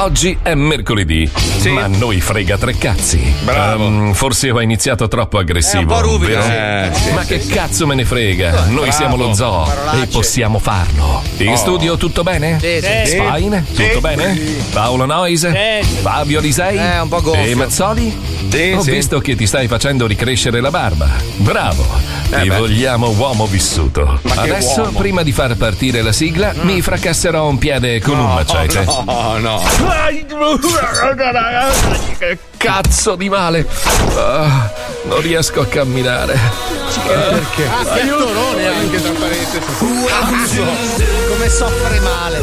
Oggi è mercoledì, ma a noi frega tre cazzi. Bravo. Ehm, forse ho iniziato troppo aggressivo. È un po' ruvido, sì. Eh, sì, ma sì, che sì. cazzo me ne frega? Noi Bravo. siamo lo zoo Parolacce. e possiamo farlo. In Oh. studio tutto bene? Sì, sì. Sì. Tutto bene? Sì. Paolo Noise? Fabio Lisei? Eh, un po' gonfio. E Mazzoli? Sì, Ho sì. visto che ti stai facendo ricrescere la barba. Bravo. Eh, ti beh. vogliamo uomo vissuto. Ma Adesso, uomo? prima di far partire la sigla, mi fracasserò un piede con un macete. No, no. Che cazzo di male! Ah, non riesco a camminare. Perché? Ah, che attorone anche tra parentesi. Come soffre male.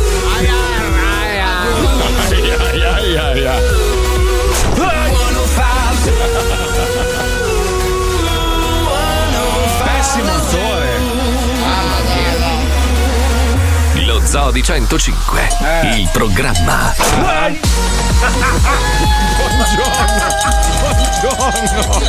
Pessimo Lo Zoo di 105, Eh. il programma. Buongiorno.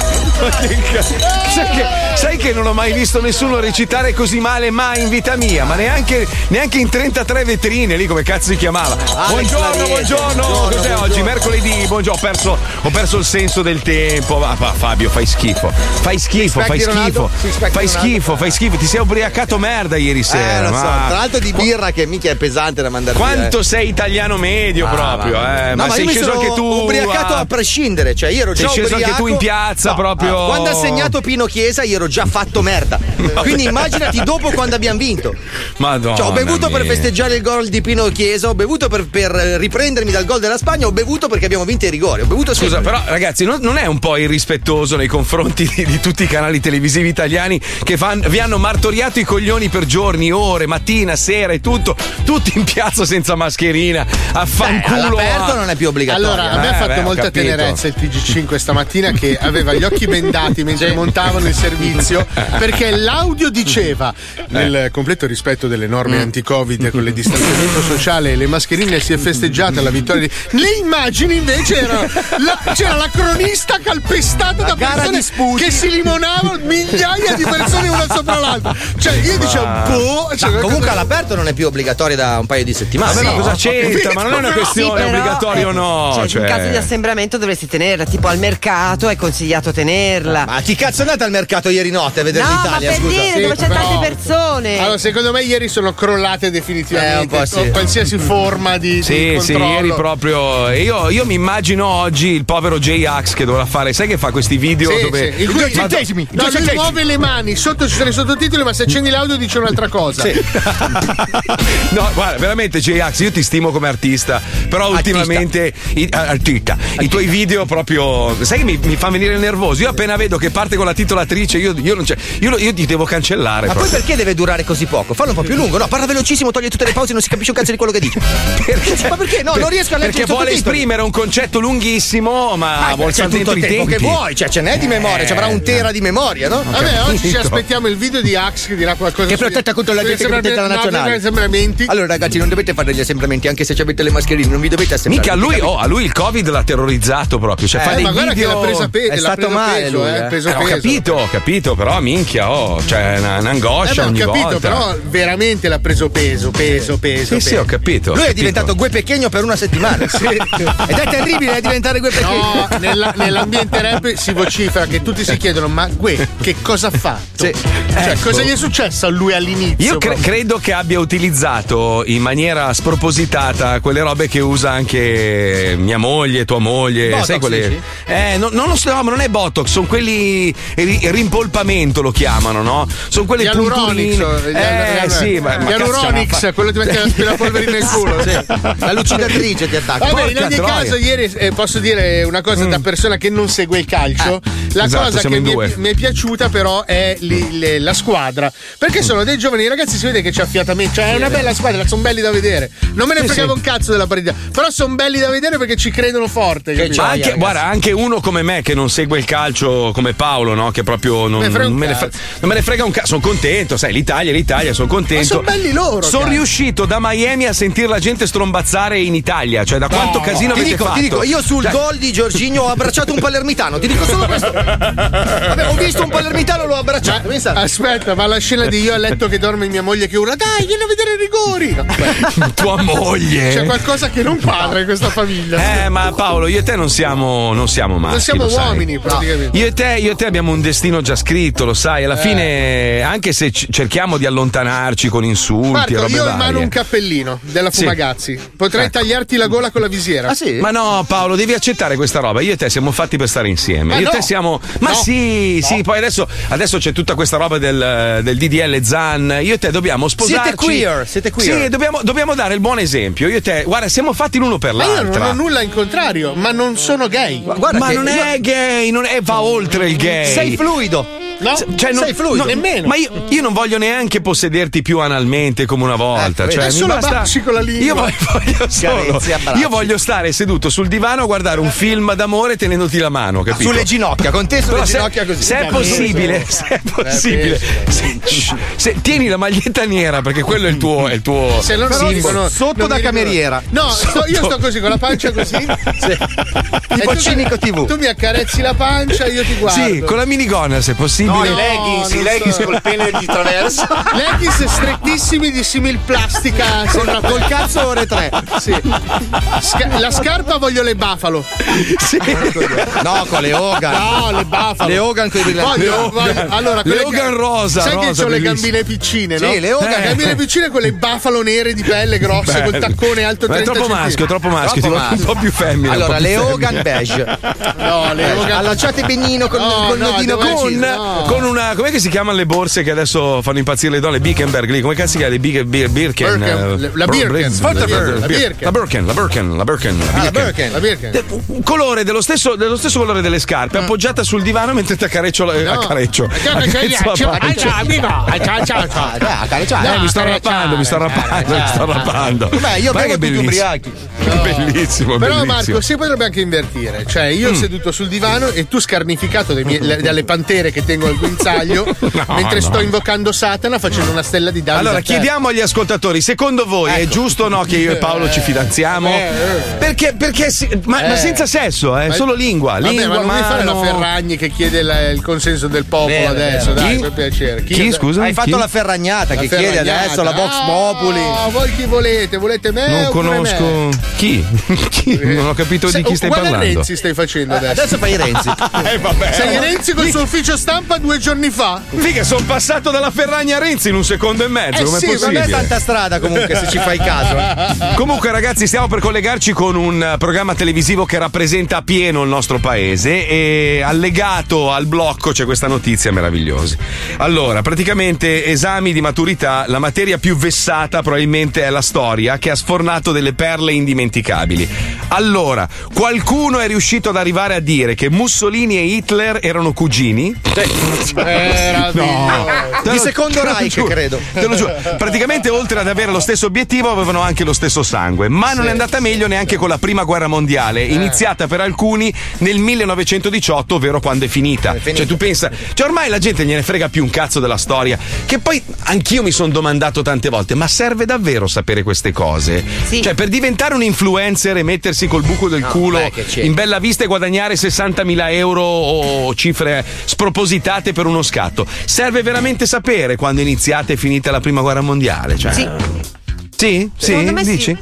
Che cazzo? Sai che, sai che non ho mai visto nessuno recitare così male mai in vita mia, ma neanche, neanche in 33 vetrine lì come cazzo si chiamava. buongiorno, Clarice. buongiorno. Buongiorno, Cos'è oggi? buongiorno. Mercoledì, buongiorno. Ho perso, ho perso il senso del tempo. Ma, ma, Fabio, fai schifo. Fai schifo, fai schifo. Fai schifo, fai schifo. Ti sei ubriacato merda ieri Eh, sera. lo so. ma- Tra l'altro di birra che mica è pesante da mandare via, Quanto eh. sei italiano medio Ah, proprio, mamma. eh. No, ma, ma sei sceso anche tu. ubriacato a- a prescindere, cioè io ero Sei già sceso anche ubriaco. tu in piazza proprio. Ah, Quando ha segnato Pino Chiesa io ero già fatto merda. Quindi immaginati dopo quando abbiamo vinto. Madonna. Cioè, ho bevuto per mia. festeggiare il gol di Pino Chiesa, ho bevuto per, per riprendermi dal gol della Spagna, ho bevuto perché abbiamo vinto i rigori. Ho bevuto Scusa, sempre. però, ragazzi, non, non è un po' irrispettoso nei confronti di, di tutti i canali televisivi italiani che fan- vi hanno martoriato i coglioni per giorni, ore, mattina, sera e tutto, tutti in piazza senza mascherina, a fanculo. all'aperto non è più obbligatorio. Allora, a me ha Eh, fatto beh, molta tenerezza il TG5 stamattina che aveva gli occhi bendati mentre montavano il servizio perché l'audio diceva, nel completo rispetto delle norme anti-Covid con il distanziamento sociale e le mascherine si è festeggiata la vittoria di... Le immagini invece erano... la- c'era la cronista calpestata da persone che si limonavano migliaia di persone una sopra l'altra. Cioè io dicevo, boh... cioè, No, comunque cosa- all'aperto non è più obbligatorio da un paio di settimane. Vabbè, ma Sì. cosa Ho c'entra? Ma non è una questione Sì, però, obbligatoria o eh, no. cioè, cioè. In caso di assembramento dovresti tenerla, tipo al mercato è consigliato tenerla. Ma chi cazzo è andata al mercato ieri notte a vedere no, ma l'Italia? per scusa? dire Sì, dove c'è però- tante persone. Allora, secondo me ieri sono crollate Eh, definitivamente un po' sì. qualsiasi forma di, di Sì, sì, controllo. ieri proprio. Io, io mi immagino oggi il povero J-Ax che dovrà fare. Sai che fa questi video Sì, dove. sì. In cui- Ma- No, lui muove le mani, sotto ci sono i sottotitoli, ma se accendi l'audio dice un'altra cosa. No, guarda, veramente J-Ax, io ti stimo come artista, però ultimamente i, ah, artista, i tuoi video proprio, sai che mi, mi fa venire nervoso. Io appena vedo che parte con la titolatrice, io, io non c'è, io, io ti devo cancellare. Ma poi proprio. perché deve durare così poco? Fallo un po' più lungo. No, parla velocissimo, toglie tutte le pause e non si capisce un cazzo di quello che dice. Perché? Ma perché? No, non riesco a leggere Perché vuole esprimere un concetto lunghissimo, ma Ah, vuol il dentro i tempo che vuoi, cioè ce n'è di memoria, ci avrà un tera di memoria, no? Vabbè, oggi ci aspettiamo il video di Ax che dirà qualcosa Che protetta contro la gente che protetta la assembramenti- no, nazionale. Assembramenti. Allora, ragazzi, non dovete fare gli assembramenti anche se avete le mascherine, non vi dovete assemblare. Mica a lui, oh, a lui il Covid l'ha terrorizzato proprio. Cioè, Eh, fa dei ma guarda video. che l'ha presa pe- È l'ha stato preso male peso, lui, eh, eh. peso Eh, ho peso. capito, ho capito, però minchia, oh, c'è una, Eh, un'angoscia beh, ho ogni capito, volta. però veramente l'ha preso peso, peso, peso. Sì, sì, peso. ho capito. ho Lui è capito. diventato Gue Pechegno per una settimana. Ed è terribile eh, diventare Gue Pechegno. No, nella- nell'ambiente rap si vocifera che tutti si chiedono: ma Gue, che cosa ha fatto? Sì. Cioè, Ecco. cosa gli è successo a lui all'inizio? Io cre- credo che abbia utilizzato in maniera spropositata quelle robe che usa anche mia moglie, tua moglie. Botox, sai quelle. dici? Eh, no, non lo so, ma non è Botox, sono quelli. ri- rimpolpamento lo chiamano, no? Sono quelle Gli puntuline. Eh, sì, ma. ma fa- quello che ti mette l'aspirapolvere nel culo. Sì. La lucidatrice ti attacca. Vabbè, in Porca ogni troia. caso, ieri eh, posso dire una cosa da persona che non segue il calcio. La Esatto, cosa che in mi è, mi è piaciuta però è li- le- la squadra. Perché sono dei giovani ragazzi, si vede che c'è affiatamento. Cioè, è una bella squadra, sono belli da vedere. Non me ne Sì, fregava sì. un cazzo della partita. Però sono belli da vedere perché ci credono forte. Ma anche, guarda, anche uno come me che non segue il calcio come Paolo, no? Che proprio non, Me frega un non me, ne fre- non me ne frega un cazzo. Sono contento, sai, l'Italia, è l'Italia, sono contento. Ma son belli loro, Sono riuscito da Miami a sentire la gente strombazzare in Italia. Cioè, da quanto casino Ti avete dico, fatto? ti dico, io sul Cioè, gol di Giorginio ho abbracciato un palermitano, ti dico solo questo. Vabbè, ho visto un palermitano, l'ho abbracciato. Aspetta, ma la scena di io a letto che dorme mia moglie che urla, dai, vieni a vedere i No, beh, tua moglie. c'è qualcosa che non quadra in questa famiglia. Eh, ma Paolo, io e te non siamo, non siamo maschi. non siamo lo sai. uomini, praticamente. Io e, te, io e te abbiamo un destino già scritto, lo sai. Alla fine, anche se c- cerchiamo di allontanarci con insulti e Marco, robe io ho in mano un cappellino della Sì. Fumagazzi. Potrei Ecco. tagliarti la gola con la visiera. Ah sì? Ma no, Paolo, devi accettare questa roba. Io e te siamo fatti per stare insieme. Ma Io e te siamo. Ma No. sì, sì, poi adesso, adesso c'è tutta questa roba del, del DDL Zan. Io e te dobbiamo sposarci. Siete queer, siete queer. Sì, dobbiamo, dobbiamo dare il buon esempio. Io e te, guarda, siamo fatti l'uno per Ma io non ho nulla in contrario, ma non sono gay. Guarda Ma che non io- è gay, non è, va oltre il gay. Sei fluido. No, Cioè, non- sei fluido. no, nemmeno. Ma io, io non voglio neanche possederti più analmente come una volta. Ecco, cioè, mi Solo basta- baci con la lingua. Io voglio, voglio solo- io voglio stare seduto sul divano a guardare un film d'amore tenendoti la mano, capito? Sulle ginocchia, con te sulle Però se, ginocchia così. se è possibile, se è possibile, se, se- tieni la maglietta nera perché quello è il tuo, è il tuo Se non dicono- sotto non da cameriera. No, sto- io sto così con la pancia così. E Tipo tu- Cinico TV. Tu mi accarezzi la pancia, io ti guardo. Sì, con la minigonna se possibile. No, i leggings, i leggings so. col pene di traverso. Leggings strettissimi di simil plastica. Sembra Col cazzo ore tre. Sì. Sca- la scarpa voglio le buffalo. No, con le Hogan. No, le buffalo. Le Hogan con i brillanti. Allora, Le Hogan rosa, Sai rosa, che ho le gambine piccine, no? Sì, le Hogan. Le gambine piccine con le buffalo nere di pelle grosse, col taccone alto Ma è 30 troppo maschio, centimetri. troppo maschio, Troppo voglio un maschio. po' più femmina. Allora, le. Hogan beige. No, le Hogan. Allacciate benino con, No, il no, nodino con. essere- no. Con una. Com'è che si chiamano le borse che adesso fanno impazzire le donne? Bickenberg lì, come cazzo si chiama? Le Big, Birken. Birken, eh, la Birken, la Birken, la Bir- Birken. La Birken, la Birken, la Birken. Ah, la Birken. Birken. La Birken. De- Un colore dello stesso, dello stesso colore delle scarpe, appoggiata sul divano mentre ti accareccio. la- No. accareccio. Ah. Eh, mi sto rappando, mi sto rappando, mi sto rappando. Beh, io bevo che tutti bellissimo. ubriachi. Bellissimo, Però. Marco, si potrebbe anche invertire. Cioè, io seduto sul divano e tu scarnificato dalle pantere che tengo al guinzaglio, mentre sto invocando Satana facendo una stella di Davide. Allora, chiediamo agli ascoltatori, secondo voi è giusto o no che io e Paolo ci fidanziamo? Eh, eh. Perché, perché si- ma, ma Eh. senza sesso, eh, Ma- solo lingua. Vabbè, lingua, ma non mi fare la mano. Ferragni che chiede la- il consenso del popolo Vero, adesso, vero. dai, Chi? per piacere. Chi, scusa? Hai fatto Chi? la ferragnata La che chiede Ferragnata. adesso la Vox Ah, Populi. voi chi volete? Volete me Non oppure me? conosco chi? Chi? Non ho capito Se- di chi stai parlando. Renzi stai facendo adesso. Adesso fai Renzi. Eh, vabbè. Sei Renzi col suo ufficio stampa due giorni fa? Figa, sono passato dalla Ferragna a Renzi in un secondo e mezzo. Eh com'è sì, Non è possibile? tanta strada comunque se ci fai caso. eh. Comunque, ragazzi, stiamo per collegarci con un programma televisivo che rappresenta pieno il nostro paese. E allegato al blocco c'è questa notizia meravigliosa. Allora, praticamente, esami di maturità, la materia più vessata probabilmente è la storia, che ha sfornato delle perle indimenticabili. Allora, qualcuno è riuscito ad arrivare a dire che Mussolini e Hitler erano cugini? Meraviglioso. Te Di secondo Reich, giuro, credo. Te lo giuro. Praticamente, oltre ad avere lo stesso obiettivo, avevano anche lo stesso sangue. Ma non è andata meglio neanche con la prima guerra mondiale, iniziata per alcuni nel 1918, ovvero quando è finita. Cioè, tu pensa, cioè, ormai la gente gliene frega più un cazzo della storia. Che poi anch'io mi sono domandato tante volte: ma serve davvero sapere queste cose? Sì. Cioè, per diventare un influencer e mettersi col buco del culo che c'è. in bella vista e guadagnare 60.000 euro o cifre spropositate per uno scatto. Serve veramente sapere quando iniziate e finite la prima guerra mondiale? Cioè, Sì. Sì? Secondo sì? me sì.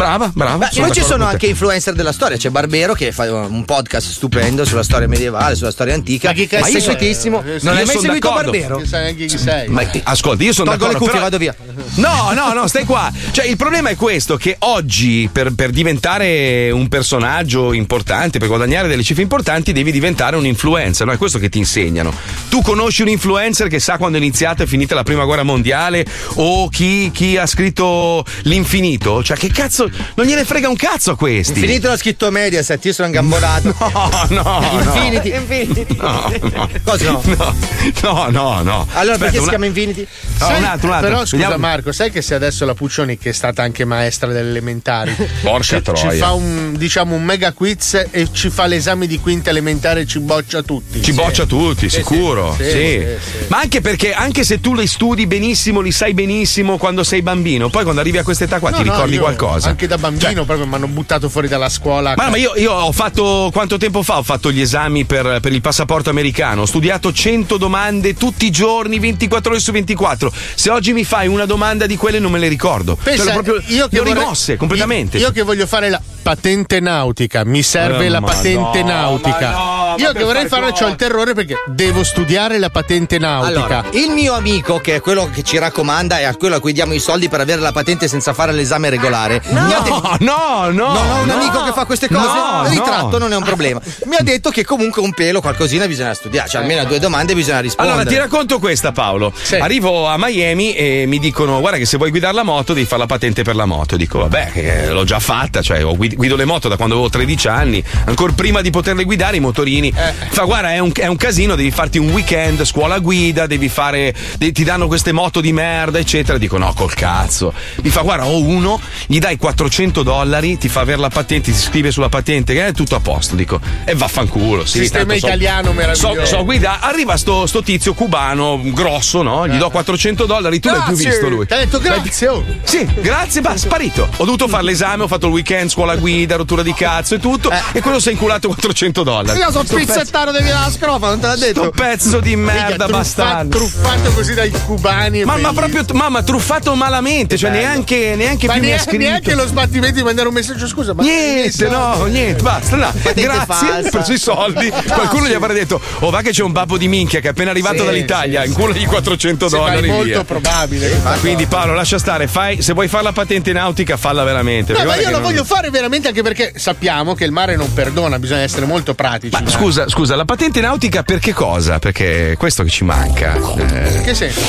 Brava, brava. Beh, sono poi ci sono anche influencer della storia. C'è Barbero che fa un podcast stupendo sulla storia medievale, sulla storia antica. Ma chi cazzo Ma è? seguitissimo. Eh, Non io hai mai seguito d'accordo. Barbero? Che sai anche chi sei. Ma ascolta, io sono Tolgo le d'accordo. cuffie, però- vado via. No, no, no, stai qua. Cioè, il problema è questo: che oggi per, per diventare un personaggio importante, per guadagnare delle cifre importanti, devi diventare un influencer. No? È questo che ti insegnano. Tu conosci un influencer che sa quando è iniziata e finita la prima guerra mondiale? O chi, chi ha scritto l'infinito? Cioè, che cazzo. Non gliene frega un cazzo a questi. Infinito l'ha scritto Mediaset, io sono ingambonato. No, no, no. Infinity. No, no. Cosa no? No, no, no, no. Allora Aspetta, perché si una- chiama Infinity? No, Sai- un altro, un altro. Però scusa Vediamo- Marco, sai che se adesso la Puccioni, che è stata anche maestra delle elementari, Porca ci, troia. ci fa un, diciamo, un mega quiz e ci fa l'esame di quinta elementare e ci boccia tutti. Ci boccia tutti, sicuro. sì, Sì, sì, sì. Ma anche perché, anche se tu li studi benissimo, li sai benissimo quando sei bambino, poi quando arrivi a quest'età qua No, ti no, ricordi io qualcosa. Anche da bambino proprio mi hanno buttato fuori dalla scuola. Ma, no, ma io, io ho fatto quanto tempo fa ho fatto gli esami per, per il passaporto americano? Ho studiato 100 domande tutti i giorni, 24 ore su 24. Se oggi mi fai una domanda di quelle non me le ricordo. Pensa, Cioè, proprio, io che le ho rimosse completamente. Io, io che voglio fare la patente nautica, mi serve Eh, la patente no, nautica. no, io ma che per vorrei far farla cosa? ho il terrore perché devo studiare la patente nautica. Allora, il mio amico, che è quello che ci raccomanda e a quello a cui diamo i soldi per avere la patente senza fare l'esame regolare, ha detto. No, no, no. Non ho un no. amico che fa queste cose, No, ritratto no. non è un problema. Mi ha detto che comunque un pelo, qualcosina bisogna studiare, cioè almeno a due domande bisogna rispondere. Allora, ti racconto questa, Paolo. Sì. Arrivo a Miami e mi dicono: Guarda, che se vuoi guidare la moto, devi fare la patente per la moto. Dico, vabbè, eh, l'ho già fatta, cioè ho guid- guido le moto da quando avevo 13 anni, ancora prima di poterle guidare, i motorini. Fa, guarda, è un, è un casino, devi farti un weekend, scuola guida, devi fare. de- ti danno queste moto di merda, eccetera. Dico, no, col cazzo. Mi fa, guarda, ho uno, gli dai 400 dollari, ti fa avere la patente, ti scrive sulla patente, che è tutto a posto. Dico, e vaffanculo. Sì, Sistema so- italiano meraviglioso. So, so guidare. Arriva sto, sto tizio cubano, grosso, no? Gli do 400 dollari. Tu l'hai più Grazie. visto lui? Ti ha detto grazie. Sì, grazie, ma sparito. Ho dovuto fare l'esame, ho fatto il weekend, scuola guida, rottura di cazzo e tutto. E quello si è inculato 400 dollari. Io sono pezzo- pizzettaro devi dare la scrofa, non te l'ha detto. pezzo di merda, bastardo. Truffato così dai cubani. Ma, ma proprio, mamma, truffato malamente, cioè neanche, neanche Ma più mi ha neanche, scritto. neanche lo sbattimento di mandare un messaggio scusa. Ma Niente, no, niente, basta. No. Grazie, falsa. preso i soldi. Qualcuno gli avrà detto: Oh, va che c'è un babbo di minchia che è appena arrivato Sì, dall'Italia, in culo di 400 Sì, ma è dollari. molto via. probabile. Quindi Paolo, lascia stare, fai, se vuoi fare la patente nautica, falla veramente. No, ma io non- voglio fare veramente anche perché sappiamo che il mare non perdona, bisogna essere molto pratici. Ma scusa, scusa, la patente nautica per che cosa? Perché è questo che ci manca. Eh, che senso?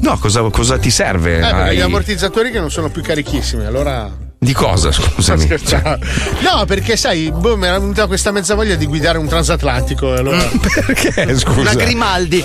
No, cosa, cosa ti serve? Eh, Hai- gli ammortizzatori che non sono più carichissimi, allora. Di cosa, scusami? Scherzavo. No, perché sai, boh, mi era venuta questa mezza voglia di guidare un transatlantico. Allora... Perché, scusa? Una Grimaldi.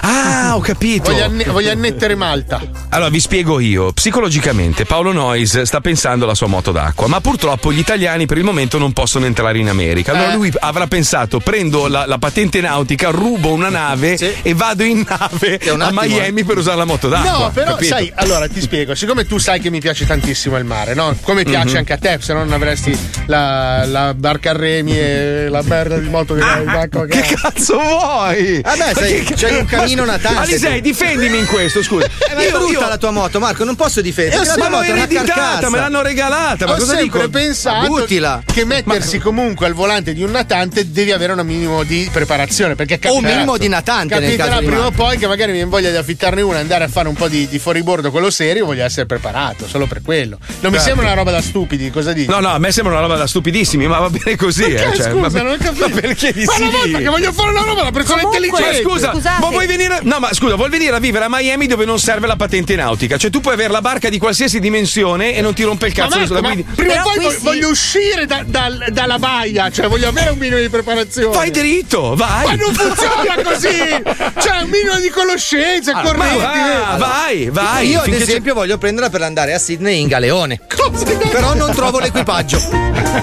Ah, ho capito. Voglio, anne- voglio annettere Malta. Allora vi spiego io. Psicologicamente Paolo Noyes sta pensando alla sua moto d'acqua, ma purtroppo gli italiani per il momento non possono entrare in America. Allora Eh. lui avrà pensato: prendo la, la patente nautica, rubo una nave Sì. e vado in nave a Miami per usare la moto d'acqua. No, però capito? sai, allora ti spiego, siccome tu sai che mi piace tantissimo il mare, no? Come piace anche a te, se no non avresti la, la barca a remi e la merda di moto che vai d'acqua Che cazzo vuoi? Vabbè, Ma sai, che- c'hai un camino natante. Alisei, difendimi in questo, scusa. Eh, ma è brutta la tua moto, Marco, non posso difendere. Io perché la ma tua moto è una ereditata, carcassa. me l'hanno regalata. Ma Ho cosa dico? pensato Buttila. che mettersi comunque al volante di un natante devi avere un minimo di preparazione. Perché O un capiterà- minimo di natante Capiterà prima o poi che magari mi voglia di affittarne una e andare a fare un po' di, di fuoribordo quello serio, voglio essere preparato, solo per quello. Non mi Certo. Sembra una roba da stupidi, cosa dici? No, no, a me sembra una roba da stupidissimi, ma va bene così. Perché, eh, cioè, scusa, ma, non ho capito. ma perché di Ma sì? una volta che voglio fare una roba, la persona Comunque- Ma intelligente. scusa, Scusate. ma vuoi venire. No, ma scusa, vuoi venire a vivere a Miami dove non serve la patente nautica? Cioè, tu puoi avere la barca di qualsiasi dimensione e non ti rompe il Ma cazzo Marco, sulla ma guida. prima o poi voglio, sì. voglio uscire da- dal- dalla baia, cioè voglio avere un minimo di preparazione. Vai dritto, vai. Ma non funziona così! C'è un minimo di conoscenze, Ah, correnti. va, vai, vai. Io, ad finché c'è- esempio, voglio prenderla per andare a Sydney in galeone. Però non trovo l'equipaggio.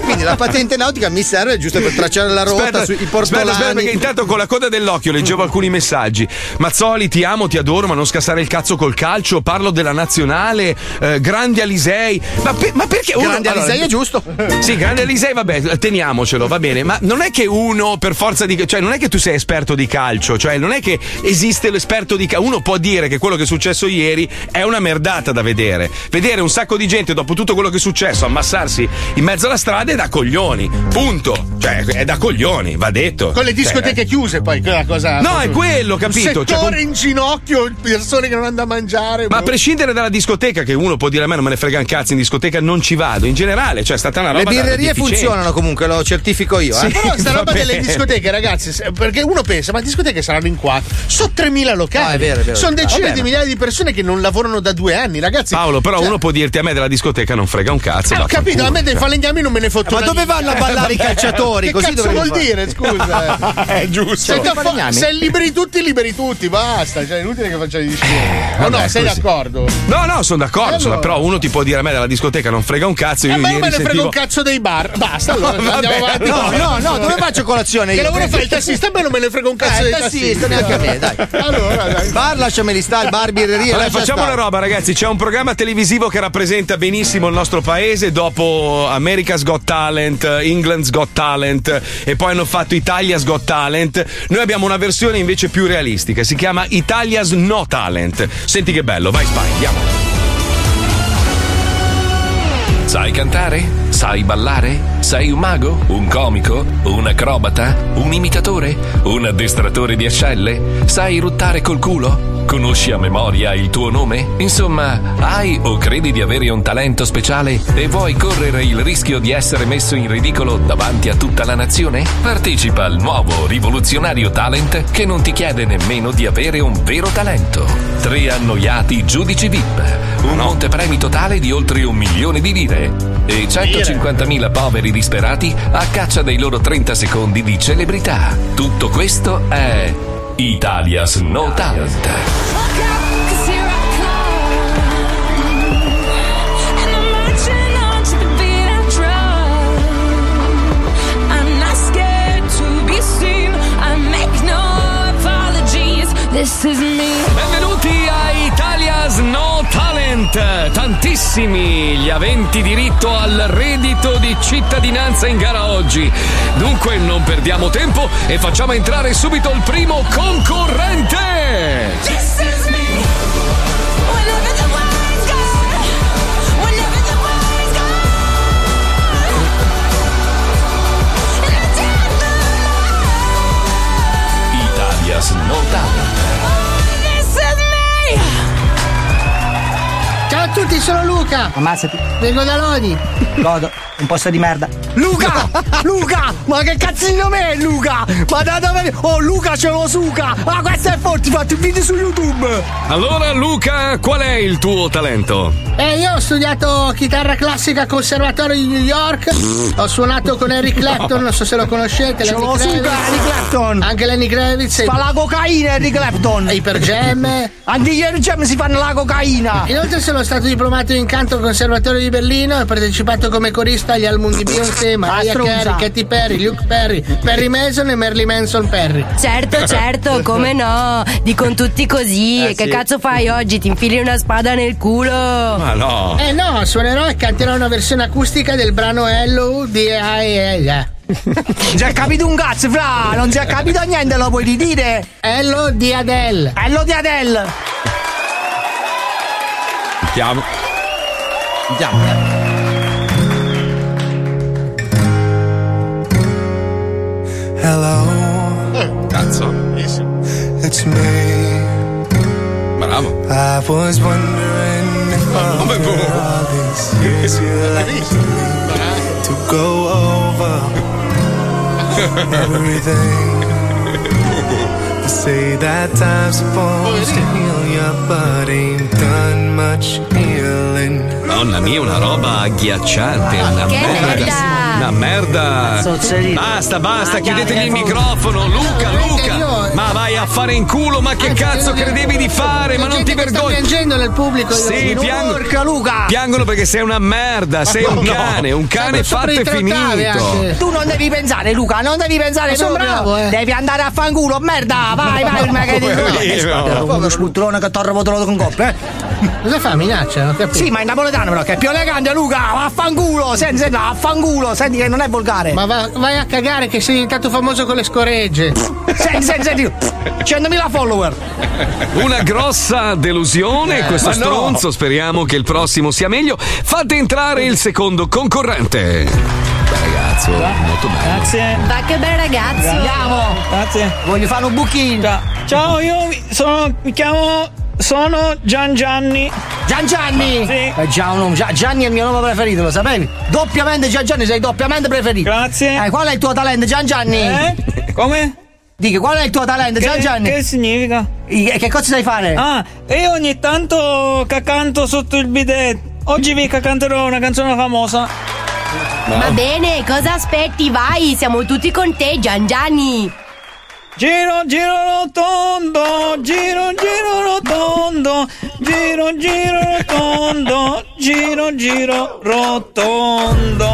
Quindi la patente nautica mi serve giusto per tracciare la rotta Aspetta, sui aspetta, portolani. aspetta, perché intanto con la coda dell'occhio leggevo alcuni messaggi. Mazzoli, ti amo, ti adoro, ma non scassare il cazzo col calcio. Parlo della nazionale. eh, grande Alisei. Ma, per- ma perché uno. Grande allora, Alisei è giusto. Sì, grande Alisei, vabbè, teniamocelo, va bene. Ma non è che uno, per forza di. cioè, non è che tu sei esperto di calcio, cioè, non è che esiste l'esperto di calcio. Uno può dire che quello che è successo ieri è una merdata da vedere. Vedere un sacco di gente dopo tutto quello che è successo ammassarsi in mezzo alla strada è da coglioni. Punto. Cioè, è da coglioni, va detto. Con le discoteche Cioè, chiuse, poi quella cosa. No, è quello, capito? Un Cioè, settore con- in ginocchio, persone che non andano a mangiare. Ma a boh. prescindere dalla discoteca, che uno può dire a me non me ne frega un cazzo, in discoteca non ci vado. In generale, cioè, è stata una Le roba. da- birrerie funzionano comunque, lo certifico io. Sì. Eh. Però sta roba delle discoteche, ragazzi, perché uno pensa, ma discoteche saranno in quattro. Sono 3.000 locali. Ah, è vero, è vero. Sono decine Vabbè, di ma- migliaia di persone che non lavorano da due anni, ragazzi. Paolo, però Cioè, uno può dirti a me della discoteca non frega un cazzo. Eh, ho capito, a me dei falegnami non me ne fotto Ma una dove vanno a ballare i calciatori? Che Così cazzo vuol dire, scusa? È giusto. Se, liberi tutti, liberi tutti, basta. Cioè, è inutile che facciamo di discorsi. O no, vabbè, sei così. d'accordo? No, no, sono d'accordo. Allora. sono- però uno ti può dire a me della discoteca non frega un cazzo. Io Eh, ma non ieri me ne frega sentivo. un cazzo dei bar. Basta, allora No, andiamo vabbè, avanti. No, no, no, dove faccio colazione Che io? lavoro fai il tassista? A me non me ne frega un cazzo Eh, il tassista, neanche a me, dai. Allora, dai. Bar, lasciameli stare, il bar, birreria. Lascia facciamo una roba, ragazzi. C'è un programma televisivo che rappresenta benissimo il nostro paese. Dopo America's Got Talent, England's Got Talent e poi hanno fatto Italia's Got Talent. Noi abbiamo una versione invece più realistica. Si chiama Italia's No Talent. Senti che bello, vai Spy, andiamo. Sai cantare? Sai ballare? Sei un mago? Un comico? Un acrobata? Un imitatore? Un addestratore di ascelle? Sai ruttare col culo? Conosci a memoria il tuo nome? Insomma, hai o credi di avere un talento speciale e vuoi correre il rischio di essere messo in ridicolo davanti a tutta la nazione? Partecipa al nuovo rivoluzionario talent che non ti chiede nemmeno di avere un vero talento. Tre annoiati giudici VIP, un montepremi totale di oltre un milione di lire e 150.000 poveri disperati a caccia dei loro 30 secondi di celebrità. Tutto questo è Italia's No Talent. This is Talent. Tantissimi gli aventi diritto al reddito di cittadinanza in gara oggi. Dunque non perdiamo tempo e facciamo entrare subito il primo concorrente. Is me. A tutti, sono Luca. Ammazzati. Vengo da Lodi. Godo. Un posto di merda. Luca! Luca! Ma che cazzo di nome è Luca? Ma da dove. Oh Luca ce lo suca! Ma questo è forte, fatti un video su YouTube! Allora Luca, qual è il tuo talento? Eh, io ho studiato chitarra classica al Conservatorio di New York. Ho suonato con Eric Clapton, non so se lo conoscete. Ce suca Kravitz. Eric Clapton! Anche Lenny Kravitz. Fa la cocaina Eric Clapton! e i Per Jam. Anche ieri Gem si fanno la cocaina! Inoltre sono stato diplomato in canto al Conservatorio di Berlino e ho partecipato come corista agli album di Beyoncé, Mariah stronza. Carey, Katy Perry, Luke Perry, Perry Mason e Merly Manson Perry. Certo, certo, come no? Dicono tutti così. Eh, e che sì. cazzo fai oggi? Ti infili una spada nel culo? Ma no. Eh no, suonerò e canterò una versione acustica del brano Hello di AEA. Non si è capito un cazzo, fra! Non si è capito niente, lo puoi dire! Hello di Adele. Bello di Adele! Andiamo. Andiamo. Hello, Cazzo. it's me. Bravo. I was wondering if after all these years you'd like to go over everything. They say that time's supposed to oh, heal you, but ain't done much healing. Madonna mia, una roba agghiacciante, una che merda. merda. Una merda. Basta, basta, Ah, chiudetegli dai, il microfono. Luca, Luca. io- Ma vai a fare in culo, ma che Anzi, cazzo credevi di fare? Ma non ti vergogni. piangendo nel pubblico. Sì, piango- Porca Luca! Piangono perché sei una merda, sei un cane, un cane fatto e finito. Tu non devi pensare, Luca, non devi pensare sono bravo, eh. Devi andare a fanculo, merda! Vai, vai, che ti Poverino. uno sputtrone che ti ha rotolato con coppe, eh? Cosa fa? Minaccia? Non capito. Sì, ma in napoletano però, che è più elegante, Luca! Vaffanculo! Senti, senti, vaffanculo! Senti che non è volgare! Ma va- vai a cagare che sei diventato famoso con le scoregge. Senti, senti, senti! 100.000 follower! Una grossa delusione, questo ma no. stronzo. Speriamo che il prossimo sia meglio. Fate entrare il secondo concorrente. Beh, ragazzo, molto bello. Grazie, Ma che bel ragazzo! Andiamo! grazie. Voglio fare un buchino! Ciao, Ciao, io sono, mi chiamo, sono Gian Gianni. Gian Gianni! Sì. Eh, già un nome- Gia- Gianni è il mio nome preferito, lo sapevi? Doppiamente Gian Gianni, sei doppiamente preferito! Grazie. Eh, qual è il tuo talento, Gian Gianni? Eh? Come? Dica, qual è il tuo talento, Gian Che, Gianni? che significa? I- Che cosa sai fare? Ah, io ogni tanto che canto sotto il bidet Oggi vi canterò una canzone famosa. Va bene, cosa aspetti? Vai, siamo tutti con te, Gian Gianni. Giro, giro rotondo, giro, giro rotondo, giro, giro rotondo, giro, giro rotondo.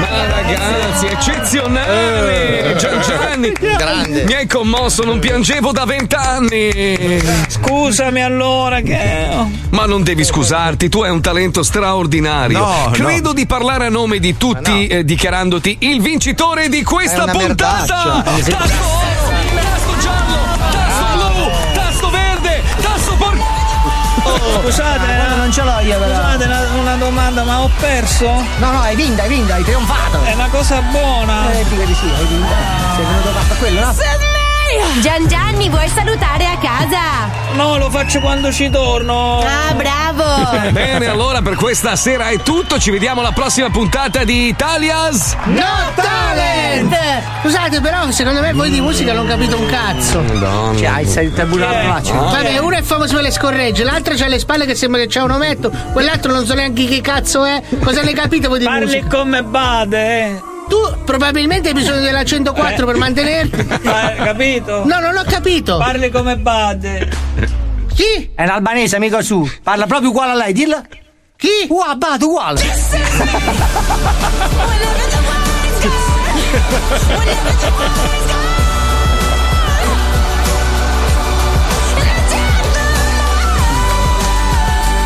Ma ragazzi, eccezionale! Gian Gianni! Grande. Mi hai commosso, non piangevo da vent'anni! Scusami allora che. Ma non devi scusarti, tu hai un talento straordinario. No, Credo di parlare a nome di tutti, eh, dichiarandoti il vincitore di questa puntata! merdaccia. Tasto tasto giallo, tasto blu, tasto verde, tasto por... Scusate, non ce l'ho io, però. Scusate una, una domanda, ma ho perso? No, no, hai vinto, hai vinto, hai trionfato. È una cosa buona. Eh, dico di sì, hai vinto. Sei venuto fatto quello, no? Gian Gianni, vuoi salutare a casa? No, lo faccio quando ci torno. Ah, bravo. Bene, allora per questa sera è tutto. Ci vediamo alla prossima puntata di Italia's No talent! Scusate, però, secondo me voi di musica non capite un cazzo. Madonna. Cioè, sei tabulato Chi è? faccia. Vabbè, uno è famoso per le scorregge, l'altro c'ha le spalle che sembra che c'ha un ometto, quell'altro non so neanche chi cazzo è. Cosa ne capite voi di Parli musica? come bade, eh. Tu probabilmente hai bisogno della 104 per mantenerti. Hai capito? No, non ho capito. Parli come bade. Chi? È un albanese, amico su. Parla proprio uguale a lei, dilla. Chi? Uah, bato uguale.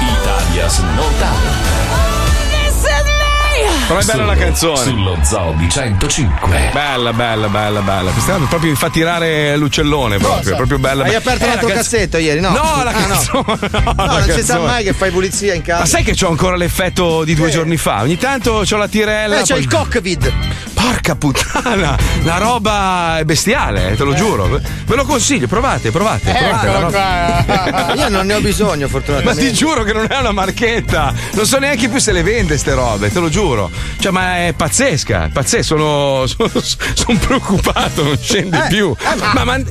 Italia's No. Però è bella la canzone. Sullo Zoo di 105. Bella, bella, bella, bella. Questa proprio mi fa tirare l'uccellone proprio, proprio bella. Hai aperto Eh, un altro la canz- cassetto ieri, no? No, la Ah, no. canzone. No, No, la non si sa canzone. mai che fai pulizia in casa. Ma sai che c'ho ancora l'effetto di due giorni fa? Ogni tanto c'ho la tirella. Eh, c'è poi- il cockpit. Porca puttana, la roba è bestiale, eh, te lo giuro. Ve lo consiglio, provate, provate. provate la roba. Io non ne ho bisogno, Ma fortunatamente. ti giuro che non è una marchetta, non so neanche più se le vende ste robe, te lo giuro. Cioè, ma è pazzesca, pazzesca, sono, sono, sono preoccupato, non scende Eh, più. Ma mi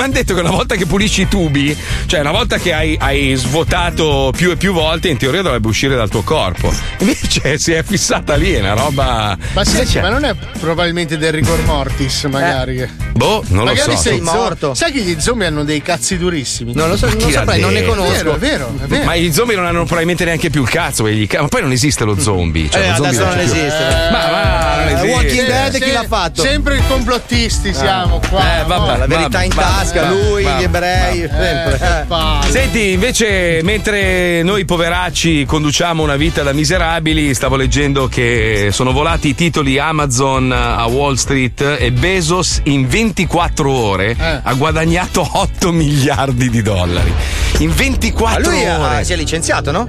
hanno detto che una volta che pulisci i tubi, cioè una volta che hai, hai svuotato più e più volte, in teoria dovrebbe uscire dal tuo corpo. Invece si è fissata lì, è una roba. Ma, senti, ma non è probabilmente del rigor mortis, magari? che- Boh, non lo magari so. sei Sei morto. Sai che gli zombie hanno dei cazzi durissimi? Non lo so, non l'ha saprei, non ne detto? È conosco. vero, è vero, è vero. Ma gli zombie non hanno probabilmente neanche più il cazzo, ma poi non esiste lo zombie. Cioè, Eh, lo zombie adesso non più. esiste. Ma va, non Eh, esiste. Walking Dead, chi l'ha fatto? Sempre i complottisti siamo qua. Eh, vabbè, La verità vabbè, in tasca, vabbè, lui, vabbè, gli ebrei, Eh, sempre. eh. Senti, invece, mentre noi poveracci conduciamo una vita da miserabili, stavo leggendo che sono volati i titoli Amazon a Wall Street e Bezos in 24 ore Eh. ha guadagnato 8 miliardi di dollari. In Ma 24 lui ore. ah, si è licenziato, no?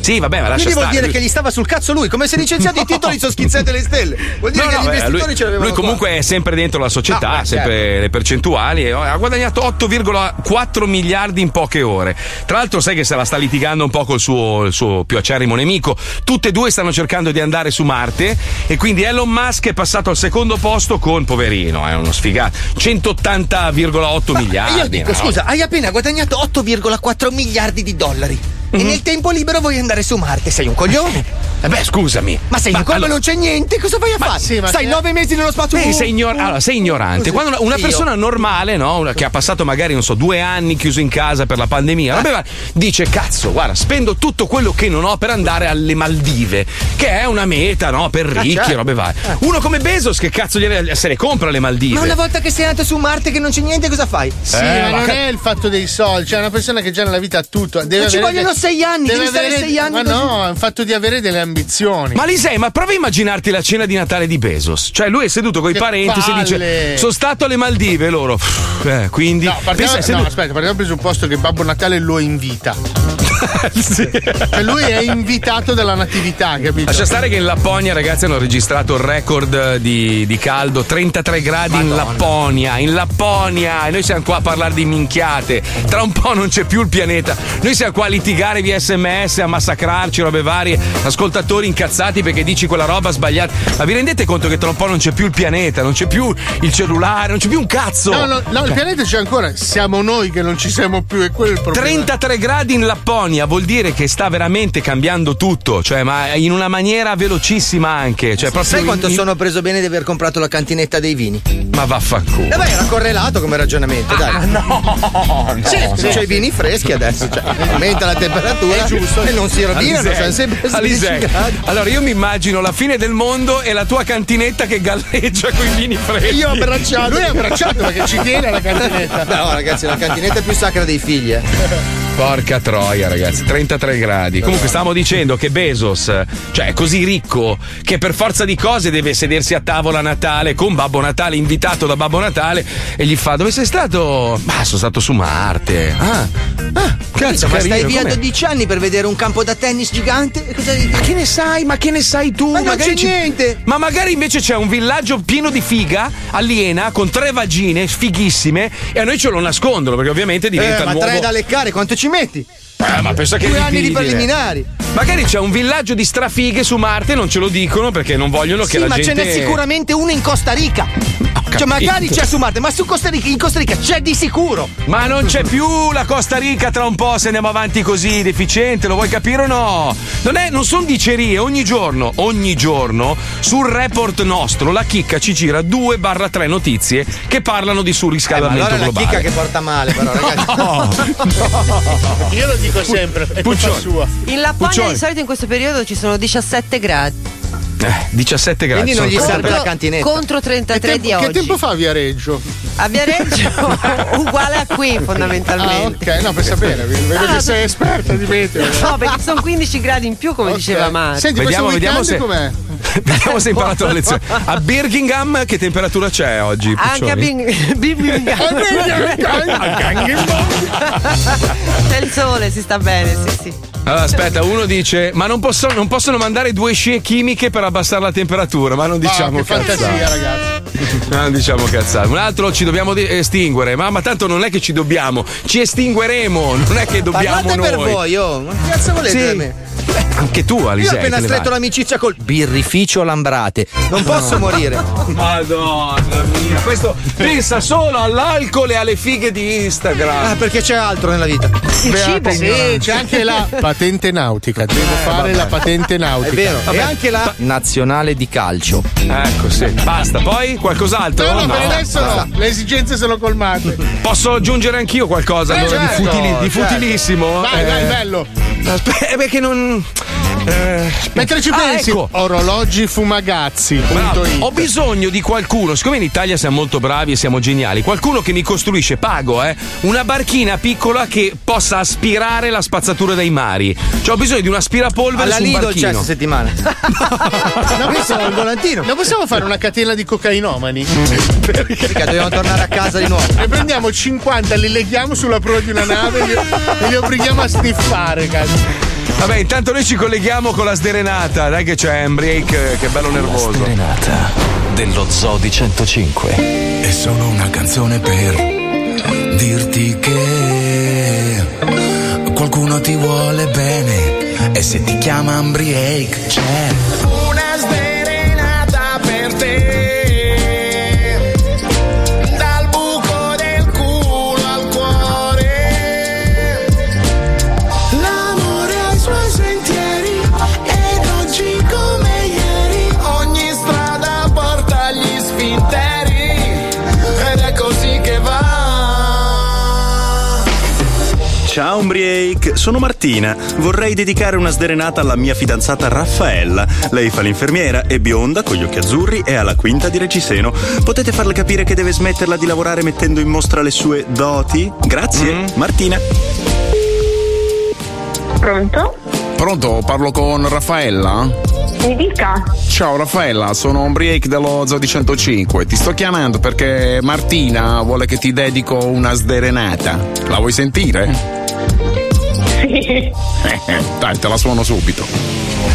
Sì, vabbè, ma lascia Quindi vuol dire lui- che gli stava sul cazzo lui, come se licenziato i titoli sono schizzate le stelle. Vuol dire No, che no, gli beh, investitori lui, ce l'avevano lui comunque è sempre dentro la società, No, sempre certo. le percentuali e ha guadagnato 8,4 miliardi in poche ore. Tra l'altro sai che se la sta litigando un po' col suo, il suo più acerrimo nemico. Tutte e due stanno cercando di andare su Marte e quindi Elon Musk è passato al secondo posto con poverino, è uno sfigato. 180,8 qua. miliardi. Io dico, no? scusa, hai appena guadagnato 8,4 miliardi di dollari. E nel tempo libero vuoi andare su Marte, sei un coglione. Eh beh, scusami. Ma sei Ma un come allora- non c'è niente, cosa vai a fare? sì, Stai se- nove mesi nello spazio. Beh, sei, ignor- allora, sei ignorante. Quando una, una persona normale, no, una- che ha passato magari, non so, due anni chiuso in casa per la pandemia, vabbè, va, dice: Cazzo, guarda, spendo tutto quello che non ho per andare alle Maldive, che è una meta, no? Per ricchi, certo. robe varie. Uno come Bezos, che cazzo gliene- se le compra le Maldive? Ma una volta che sei andato su Marte che non c'è niente, cosa fai? Sì, Eh, ma ma non ca- è il fatto dei soldi, cioè una persona che già nella vita ha tutto. Deve Ma ci vogliono sei anni, deve devi stare avere- anni Ma così. no, è un fatto di avere delle ambizioni. Ma Lisei, ma prova a immaginarti la cena di Natale di Bezos. Cioè, lui è seduto con i parenti e palle. dice: Sono stato alle Maldive, loro. eh, quindi. No, partiamo, pensa, no, seduto- aspetta, partiamo dal presupposto che Babbo Natale lo invita. Cioè, lui è invitato dalla natività, capito? Lascia stare che in Lapponia, ragazzi, hanno registrato il record di, di caldo, 33 gradi in Lapponia, in Lapponia, e noi siamo qua a parlare di minchiate. Tra un po' non c'è più il pianeta. Noi siamo qua a litigare via sms, a massacrarci, robe varie, ascoltatori incazzati perché dici quella roba sbagliata. Ma vi rendete conto che tra un po' non c'è più il pianeta, non c'è più il cellulare, non c'è più un cazzo? No, no, no, il pianeta c'è ancora. Siamo noi che non ci siamo più, è quello il problema. 33 gradi in Lapponia vuol dire che sta veramente cambiando tutto, cioè, ma in una maniera velocissima anche. Cioè, proprio Sai quanto in- sono preso bene di aver comprato la cantinetta dei vini? Ma vaffanculo. Beh, era correlato come ragionamento, dai. Ah, no, Sì, no. c'hai i vini freschi adesso, cioè, aumenta la temperatura È giusto. e non si rovinano, sono sempre a 16 Alisei. Allora io mi immagino la fine del mondo e la tua cantinetta che galleggia con i vini freschi. Io abbracciato. Lui è abbracciato perché ci tiene alla cantinetta. No, ragazzi, la cantinetta è più sacra dei figli, eh. Porca troia, ragazzi, 33 gradi. Comunque stavamo dicendo che Bezos, cioè è così ricco che per forza di cose deve sedersi a tavola a Natale con Babbo Natale, invitato da Babbo Natale, e gli fa: Dove sei stato? Ma sono stato su Marte. Ah, ah cazzo, ma stai via com'è? 12 anni per vedere un campo da tennis gigante? Cosa Ma che ne sai? Ma che ne sai tu? Ma non c'è niente. Ma magari invece c'è un villaggio pieno di figa aliena con tre vagine fighissime e a noi ce lo nascondono perché ovviamente diventa Eh, ma nuovo. tre da leccare, quanto ci metti? Eh, ma pensa che Due anni di ripidile. preliminari. Magari c'è un villaggio di strafighe su Marte, non ce lo dicono perché non vogliono che Sì, la ma gente. ce n'è sicuramente uno in Costa Rica. Cioè, magari c'è su Marte, ma su Costa Rica, in Costa Rica c'è di sicuro. Ma non c'è più la Costa Rica tra un po' se andiamo avanti così, deficiente, lo vuoi capire o no? Non, è, non sono dicerie, ogni giorno, ogni giorno, sul report nostro la chicca ci gira 2-3 notizie che parlano di Eh, ma surriscaldamento allora è la globale. chicca che porta male, però, ragazzi. Io lo dico sempre, è colpa sua. In Lapponia di solito in questo periodo ci sono 17 gradi. Eh, 17 gradi. Quindi non gli serve contento. la cantinetta. Contro 33 Che di tempo, oggi. che tempo fa a Viareggio? A Viareggio uguale a qui Ah, fondamentalmente. ok, no, per sapere, vedo Ah, che sei esperta di meteo. No, perché sono 15 gradi in più, come Ok. diceva Mario. Senti, Vediamo, vediamo se- com'è? Vediamo se hai imparato la lezione. A Birmingham che temperatura c'è oggi? Anche a Puccioni? Bing- Birmingham. C'è il sole, si sta bene, sì, sì. Allora, aspetta, uno dice: Ma non, posso- non possono mandare due scie chimiche per abbassare la temperatura, ma non diciamo Ah, che fantasia, cazzate. ragazzi. Non diciamo cazzate. Un altro ci dobbiamo estinguere, ma, ma tanto non è che ci dobbiamo, ci estingueremo, non è che dobbiamo Parlate noi. per voi, oh. Ma che cazzo volete Sì. da me? Anche tu, Io Alisei. ho appena stretto l'amicizia col birrificio Lambrate. Non posso morire. Madonna mia, questo pensa solo all'alcol e alle fighe di Instagram. Ah, perché c'è altro nella vita. Il cibo. Sì, c'è anche la patente nautica. Devo fare la patente È nautica. vero. Vabbè. E anche la nazionale di calcio. Ecco, sì. Basta, poi qualcos'altro? No, no, No. per adesso no, le esigenze sono colmate. Posso aggiungere anch'io qualcosa Eh, allora, certo, di, futili- di certo. futilissimo? Vai, Eh, vai, bello. Aspetta, eh, perché non. eh, Mentre ci Ah, pensi, ecco. orologi fumagazzi. Bravo. punto it. Ho bisogno di qualcuno, siccome in Italia siamo molto bravi e siamo geniali, qualcuno che mi costruisce, pago, eh, una barchina piccola che possa aspirare la spazzatura dai mari. Cioè, ho bisogno di un aspirapolvere Alla su un Lidl c'è barchino. questa settimana. Non Questo è il volantino. Non possiamo fare una catena di cocainomani? Perché dobbiamo tornare a casa di nuovo. Ne prendiamo 50, li leghiamo sulla prua di una nave e li, li obblighiamo a sniffare, cazzo. Vabbè, intanto noi ci colleghiamo con la sderenata, dai che c'è un break, eh, che bello nervoso. Renata dello Zoo di 105. È solo una canzone per dirti che qualcuno ti vuole bene. E se ti chiama Ambriake c'è una sdrenata per te. Dal buco del culo al cuore. L'amore ha i suoi sentieri ed oggi come ieri ogni strada porta agli sfinteri. Ed è così che va. Ciao Umbriake, sono Martina. Vorrei dedicare una sderenata alla mia fidanzata Raffaella. Lei fa l'infermiera, è bionda, con gli occhi azzurri e ha la quinta di Regiseno. Potete farle capire che deve smetterla di lavorare mettendo in mostra le sue doti? Grazie, Martina. Pronto? Pronto, parlo con Raffaella? Mi dica. Ciao Raffaella, sono Ombriake dello Zoo di 105. Ti sto chiamando perché Martina vuole che ti dedico una sderenata. La vuoi sentire? Sì. Dai, te la suono subito.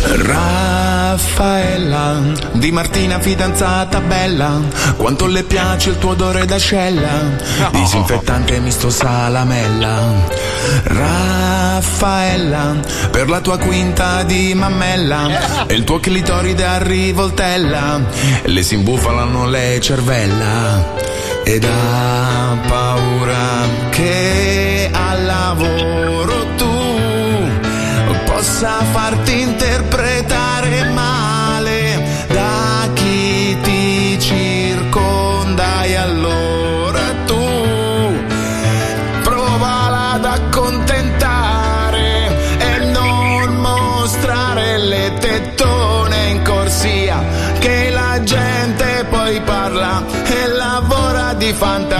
Raffaella, di Martina fidanzata bella, quanto le piace il tuo odore d'ascella, disinfettante misto salamella. Raffaella, per la tua quinta di mammella, e il tuo clitoride a rivoltella, le si imbufalano le cervella, ed ha paura che al lavoro tu possa farti interpretare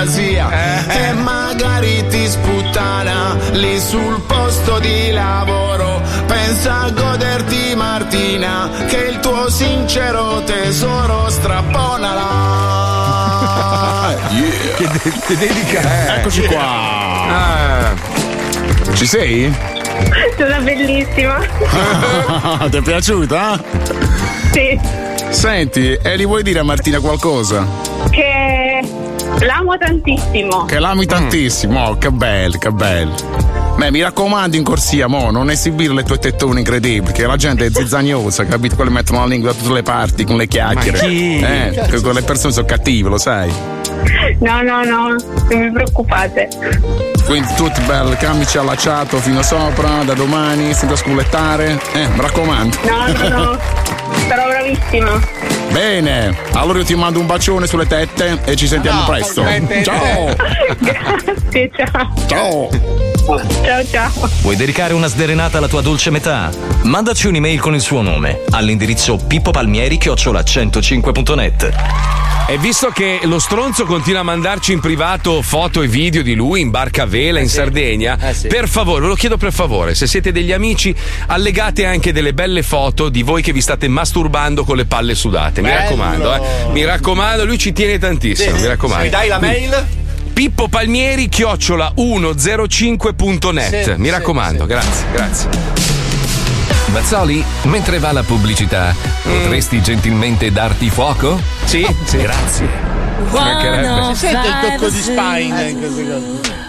fantasia e magari ti sputtana lì sul posto di lavoro pensa a goderti Martina che il tuo sincero tesoro strapponala Che, de- che dedica. Eccoci qua. Ci sei? Sono bellissima. Ti è piaciuta? Sì. Senti, e gli vuoi dire a Martina qualcosa? Che l'amo tantissimo. Che l'ami tantissimo, oh, che bello, che bello. Beh, mi raccomando in corsia, mo, non esibire le tue tettone incredibili, che la gente è zizzagnosa, capito? Quelle mettono la lingua da tutte le parti con le chiacchiere. Ma chi? Eh, che quelle persone sono cattive, lo sai. No, no, no, non vi preoccupate. Quindi tutti belli, camici allacciato fino sopra, da domani, senza sculettare. Eh, mi raccomando. No, no, no. Sarò bravissima. Bene, allora io ti mando un bacione sulle tette e ci sentiamo No, presto. Ciao! Grazie, ciao. Ciao! Ciao, ciao. Vuoi dedicare una sdrenata alla tua dolce metà? Mandaci un'email con il suo nome all'indirizzo pippopalmieri-105.net. E visto che lo stronzo continua a mandarci in privato foto e video di lui in barca a vela in Sardegna, sì. per favore, ve lo chiedo per favore, se siete degli amici, allegate anche delle belle foto di voi che vi state masturbando con le palle sudate. Mi Bello. raccomando, eh. Mi raccomando, lui ci tiene tantissimo, Sì. mi raccomando. Mi dai la mail? Pippo Palmieri chiocciola 105.net. Sì, mi sì, raccomando, grazie, grazie. Mazzoli, mentre va la pubblicità, potresti gentilmente darti fuoco? Sì, sì. Grazie. mancherebbe. Si sente il tocco di spine in queste cose.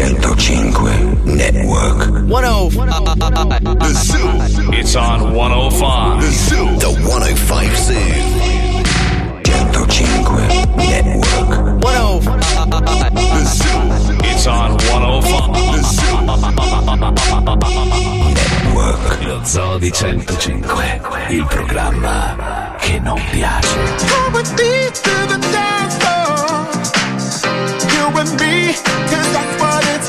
105 Network. 105. The Zoo. It's on 105. The Zoo. The 105 Zoo. 105 Network. 105. The Zoo. It's on 105. The Zoo. Network. Lo Zoo di 105, il programma che non piace. Come with me to the dance floor. You and me, 'cause that's what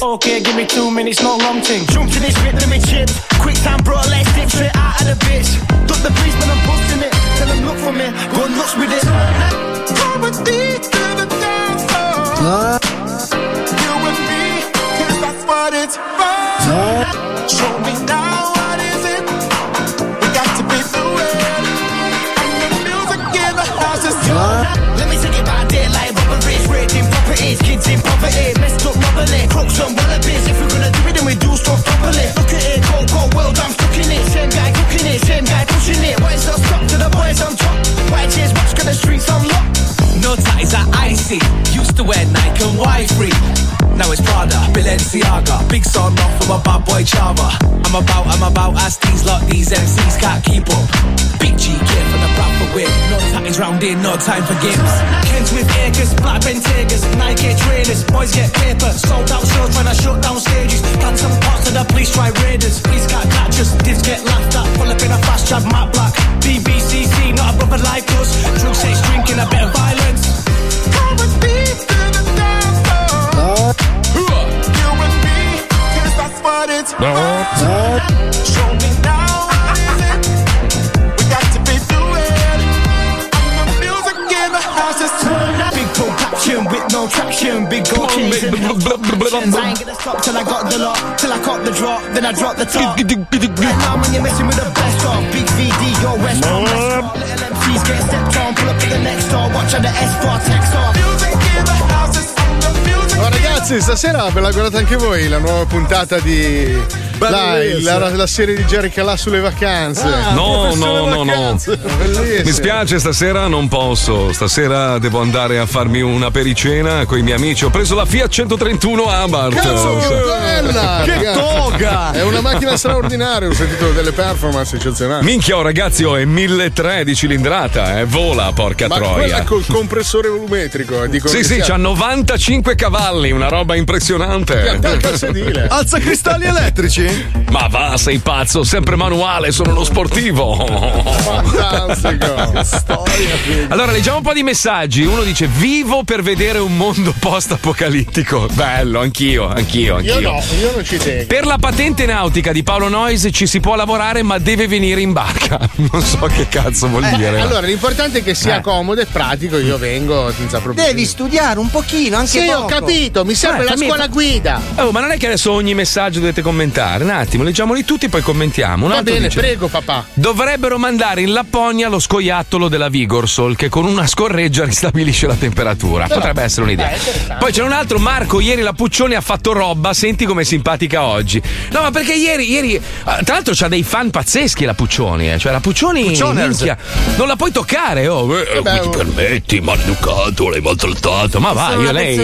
long. Okay, give me two minutes, no long thing. Jump to this bit, let me chip. Quick time, bro, let's dip straight out of the bitch. Duck the police, man, I'm busting it. Tell them look for me, go nuts with it. Come with me to the dance floor. You and me, 'cause that's what it's for. Show me now properties, kids in poverty, messed up mobbily, crooks and wallabies. If we're gonna do it, then we do stuff properly. Look at it, cold, cold world, I'm stuck in it. Same guy cooking it, same guy pushing it. Why is the boys on top? Watch, the streets on. No ties are icy. Used to wear Nike and Y3. Now it's Prada, Balenciaga. Big son off from a bad boy chava. I'm about, I'm about, as these lot, these MCs can't keep up. Big G gear for the proper whip. No ties round here, no time for games. Kent with Acres, Black Bentegas, Nike trainers. Boys get paper, sold out shows when I shut down stages. Plan some parts of the police try raiders. Police can't catch us, divs get laughed at. Pull up in a fast chat, Matt Black. BBCC, got a proper life course. Drug sex, drinking, a bit of violence. Come with me to the dance floor. You and me, cause that's what it's about. Show me now. Big pro caption with no traction. Big gold chains and no options. I ain't gonna stop till I got the lot. Till I caught the drop, then I drop the top. Right now, when you're messing with the best of Big VD, your West Ham. Little MCs get stepped on. Pull up to the next door. Watch out the S4 text off. Oh, ragazzi, stasera ve la guardate anche voi la nuova puntata di. Dai, la, la serie di Jerry Calà sulle vacanze. No, Proprio no, no, no. vacanze. Bellissimo. Mi spiace, stasera non posso. Stasera devo andare a farmi una pericena con i miei amici. Ho preso la Fiat 131 Abarth. Cazzo, che bella! Che toga! È una macchina straordinaria, ho sentito delle performance eccezionali. Minchia, oh, ragazzi, oh, è 1300 di cilindrata, eh. Vola, porca Ma troia. quella col compressore volumetrico, eh, Sì, sì, c'ha 95 cavalli, una roba impressionante. Alza cristalli elettrici? Ma va, sei pazzo, sempre manuale, sono uno sportivo. Fantastico. Allora, leggiamo un po' di messaggi. Uno dice: Vivo per vedere un mondo post-apocalittico. Bello, anch'io, anch'io, anch'io. Io no, io non ci tengo. Per la patente nautica di Paolo Noyes ci si può lavorare, ma deve venire in barca. Non so che cazzo vuol dire. Eh, allora, l'importante è che sia Eh. comodo e pratico, io vengo senza problemi. Devi studiare un pochino, anche Sì, ho poco. Capito, mi serve Eh, la fammi- scuola guida. Oh, ma non è che adesso ogni messaggio dovete commentare. Un attimo, leggiamoli tutti, poi commentiamo. Un Va altro bene, dice, prego papà. Dovrebbero mandare in Lapponia lo scoiattolo della Vigorsol che con una scorreggia ristabilisce la temperatura. Potrebbe essere un'idea. Poi c'è un altro, Marco, ieri la Puccioni ha fatto roba, senti com'è simpatica oggi. No, ma perché ieri, ieri ah, tra l'altro c'ha dei fan pazzeschi la Puccioni, eh. cioè la Puccioni minchia, non la puoi toccare, oh, eh, come ti permetti, maleducato, l'hai maltrattato. Ma va, Sono io una lei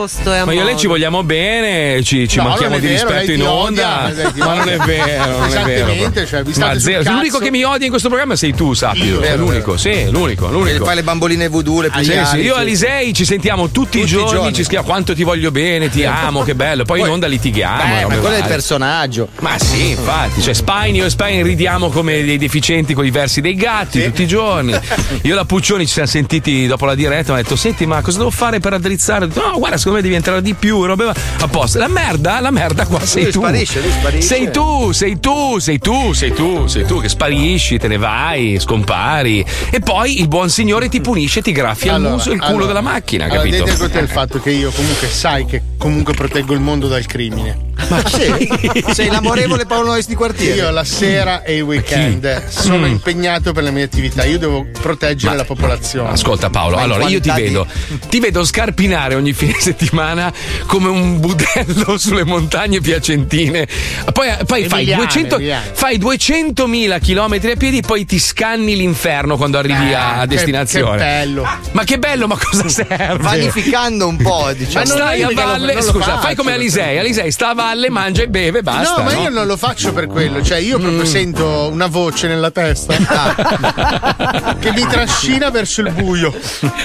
personcina a posto. È ma io e lei ci vogliamo bene, ci, ci No, manchiamo di vero, rispetto in onda. odia, ma non è vero, non è vero. Cioè, vi ma zero. L'unico che mi odia in questo programma sei tu, sappilo. È l'unico, sì, l'unico, l'unico. Fai le bamboline voodoo, le Sì, sì, io sì. e Alisei ci sentiamo tutti, i Tutti i giorni, giorni. ci scriviamo quanto ti voglio bene, ti amo, che bello. Poi, in onda litighiamo. Beh, ma quello è il personaggio. Ma sì, infatti, cioè Spine, io e Spine ridiamo come dei deficienti con i versi dei gatti tutti i giorni. Io e la Puccioni ci siamo sentiti dopo la diretta, mi ha detto: Senti, ma cosa devo fare per detto, no, guarda, secondo me devi entrare di più. Robe a posto. La merda, la merda qua sei Lui tu. sparisce, lui sparisce. Sei tu, sei tu, sei tu, sei tu, sei tu che sparisci, te ne vai, scompari. E poi il buon signore ti punisce, ti graffia Allora, il muso e il culo allora, della macchina, allora, capito? Conto del fatto che io comunque sai che comunque proteggo il mondo dal crimine. Ma sì? Sei l'amorevole Paolo Nois di quartiere. Io la sera e il weekend sono Mm. impegnato per le mie attività. Io devo proteggere la popolazione. Ascolta Paolo, Ma allora io ti di- vedo, ti vedo scarpinare ogni fine settimana come un budello sulle montagne piacentine. Poi, poi fai, Emiliane, 200, Emiliane. fai 200.000 km a piedi, poi ti scanni l'inferno quando arrivi Eh, a che- destinazione. che bello. Ma che bello, ma cosa serve? Vanificando un po', diciamo. Ma non Stai a che valle, scusa, fai come Alisei. Alisei sta a valle, mangia e beve, basta. no, ma no? io non lo faccio per quello, cioè io Mm. proprio sento una voce nella testa che mi trascina verso il buio.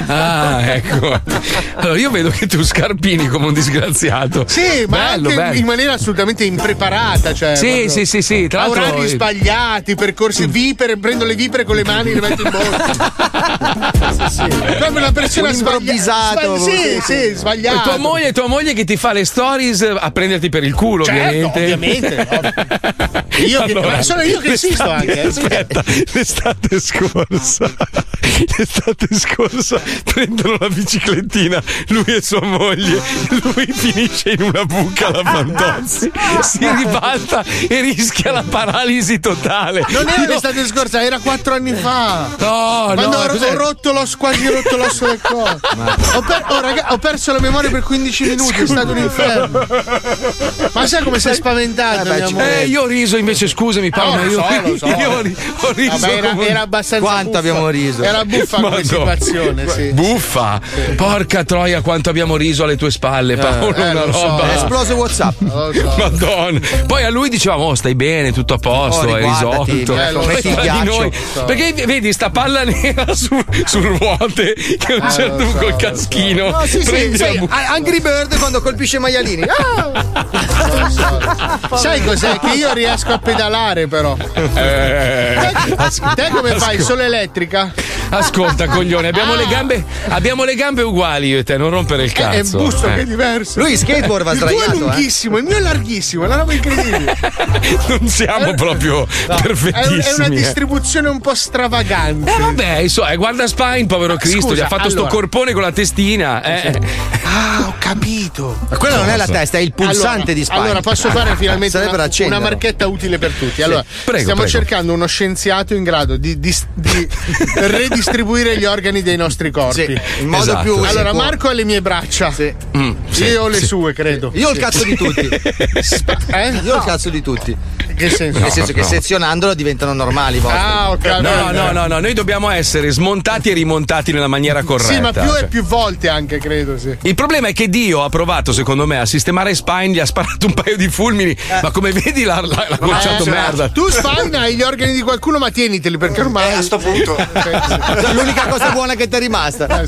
Ah, ecco. Allora io vedo che tu scarpini come un disgraziato. Sì, ma bello, anche bello. in maniera assolutamente impreparata. Cioè, Sì, proprio sì, sì, sì, tra l'altro- orari sbagliati, percorsi vipere, prendo le vipere con le mani e le metto in bocca. sì, sì. Proprio una persona Un improvvisato, sbaglia- Sì, sì, E sbagliata. tua moglie, tua moglie che ti fa le stories a prenderti per il culo, Certo, ovviamente. ovviamente. Io ma sono io che esisto anche, eh. Aspetta, l'estate scorsa. L'estate scorsa prendono la biciclettina, lui e sua moglie. Lui finisce in una buca alla Fantozzi, si ribalta e rischia la paralisi totale. Non era Io- l'estate scorsa, era quattro anni fa. No, Quando no, ho, cos'è? ho rotto l'osso, quasi rotto l'osso del collo. Ho, per- oh, raga- ho perso la memoria per 15 minuti, è stato un inferno. Ma sai come sei spaventato? mia moglie? Eh, io ho riso invece, scusami Paolo, lo io, so, so. io ho ri- ho riso. Vabbè, era, era abbastanza Quanto buffa. abbiamo riso? Era buffa come Madonna. situazione, sì. Buffa! Porca troia, quanto abbiamo riso alle tue spalle, Paolo. eh, una lo so. roba. È esploso WhatsApp. So. Madonna. Poi a lui dicevamo, oh, stai bene, tutto a posto, Oh, hai risolto. eh, lo di ghiaccio. noi- Perché vedi sta palla nera su, su ruote che a un certo lo punto so, col so. caschino No, sì, sì, sì, bu- Angry Bird quando colpisce i maialini. Ah! So. Sai cos'è? Che io riesco a pedalare, però. Eh, Te, te come fai? Solo elettrica? Ascolta, coglione, abbiamo, Ah. le gambe, abbiamo le gambe uguali io e te, non rompere il È un cazzo. busto Eh. che è diverso. Lui skateboard va Il tuo sdraiato, è eh. lunghissimo, il mio è larghissimo, è una roba incredibile. Non siamo proprio No, perfettissimi. È, una eh. distribuzione un po' stravagante. Eh vabbè, insomma, eh, guarda Spine, povero Cristo, Scusa, gli ha fatto sto allora. corpone con la testina. Eh. Ah, ho capito. Ma quella non è la testa, è il pulsante allora, di Spine. Allora, posso fare finalmente Sarebbe una, una marchetta utile per tutti. Allora, Prego, stiamo prego. cercando uno scienziato in grado di, di- di redistribuire gli organi dei nostri corpi. Sì, in modo Esatto. più Allora. Marco ha le mie braccia. Mm, sì, Io ho le sì. sue, credo. Io ho il Sì. cazzo di tutti. Eh? Io ho il cazzo di tutti. Che senso? Nel senso che sezionandolo diventano normali. Ah, ok. No, no, no, no, noi dobbiamo essere smontati e rimontati nella maniera corretta. Sì, ma più cioè. e più volte anche, credo, sì. Il problema è che Dio ha provato, secondo me, a sistemare Spine, gli ha sparato un paio di fulmini, ma come vedi l'ha, l'ha, l'ha gocciato Eh, merda. Tu Spine hai gli organi di qualcuno, ma tieniteli perché ormai. a sto punto. L'unica cosa buona che ti è rimasta. Eh,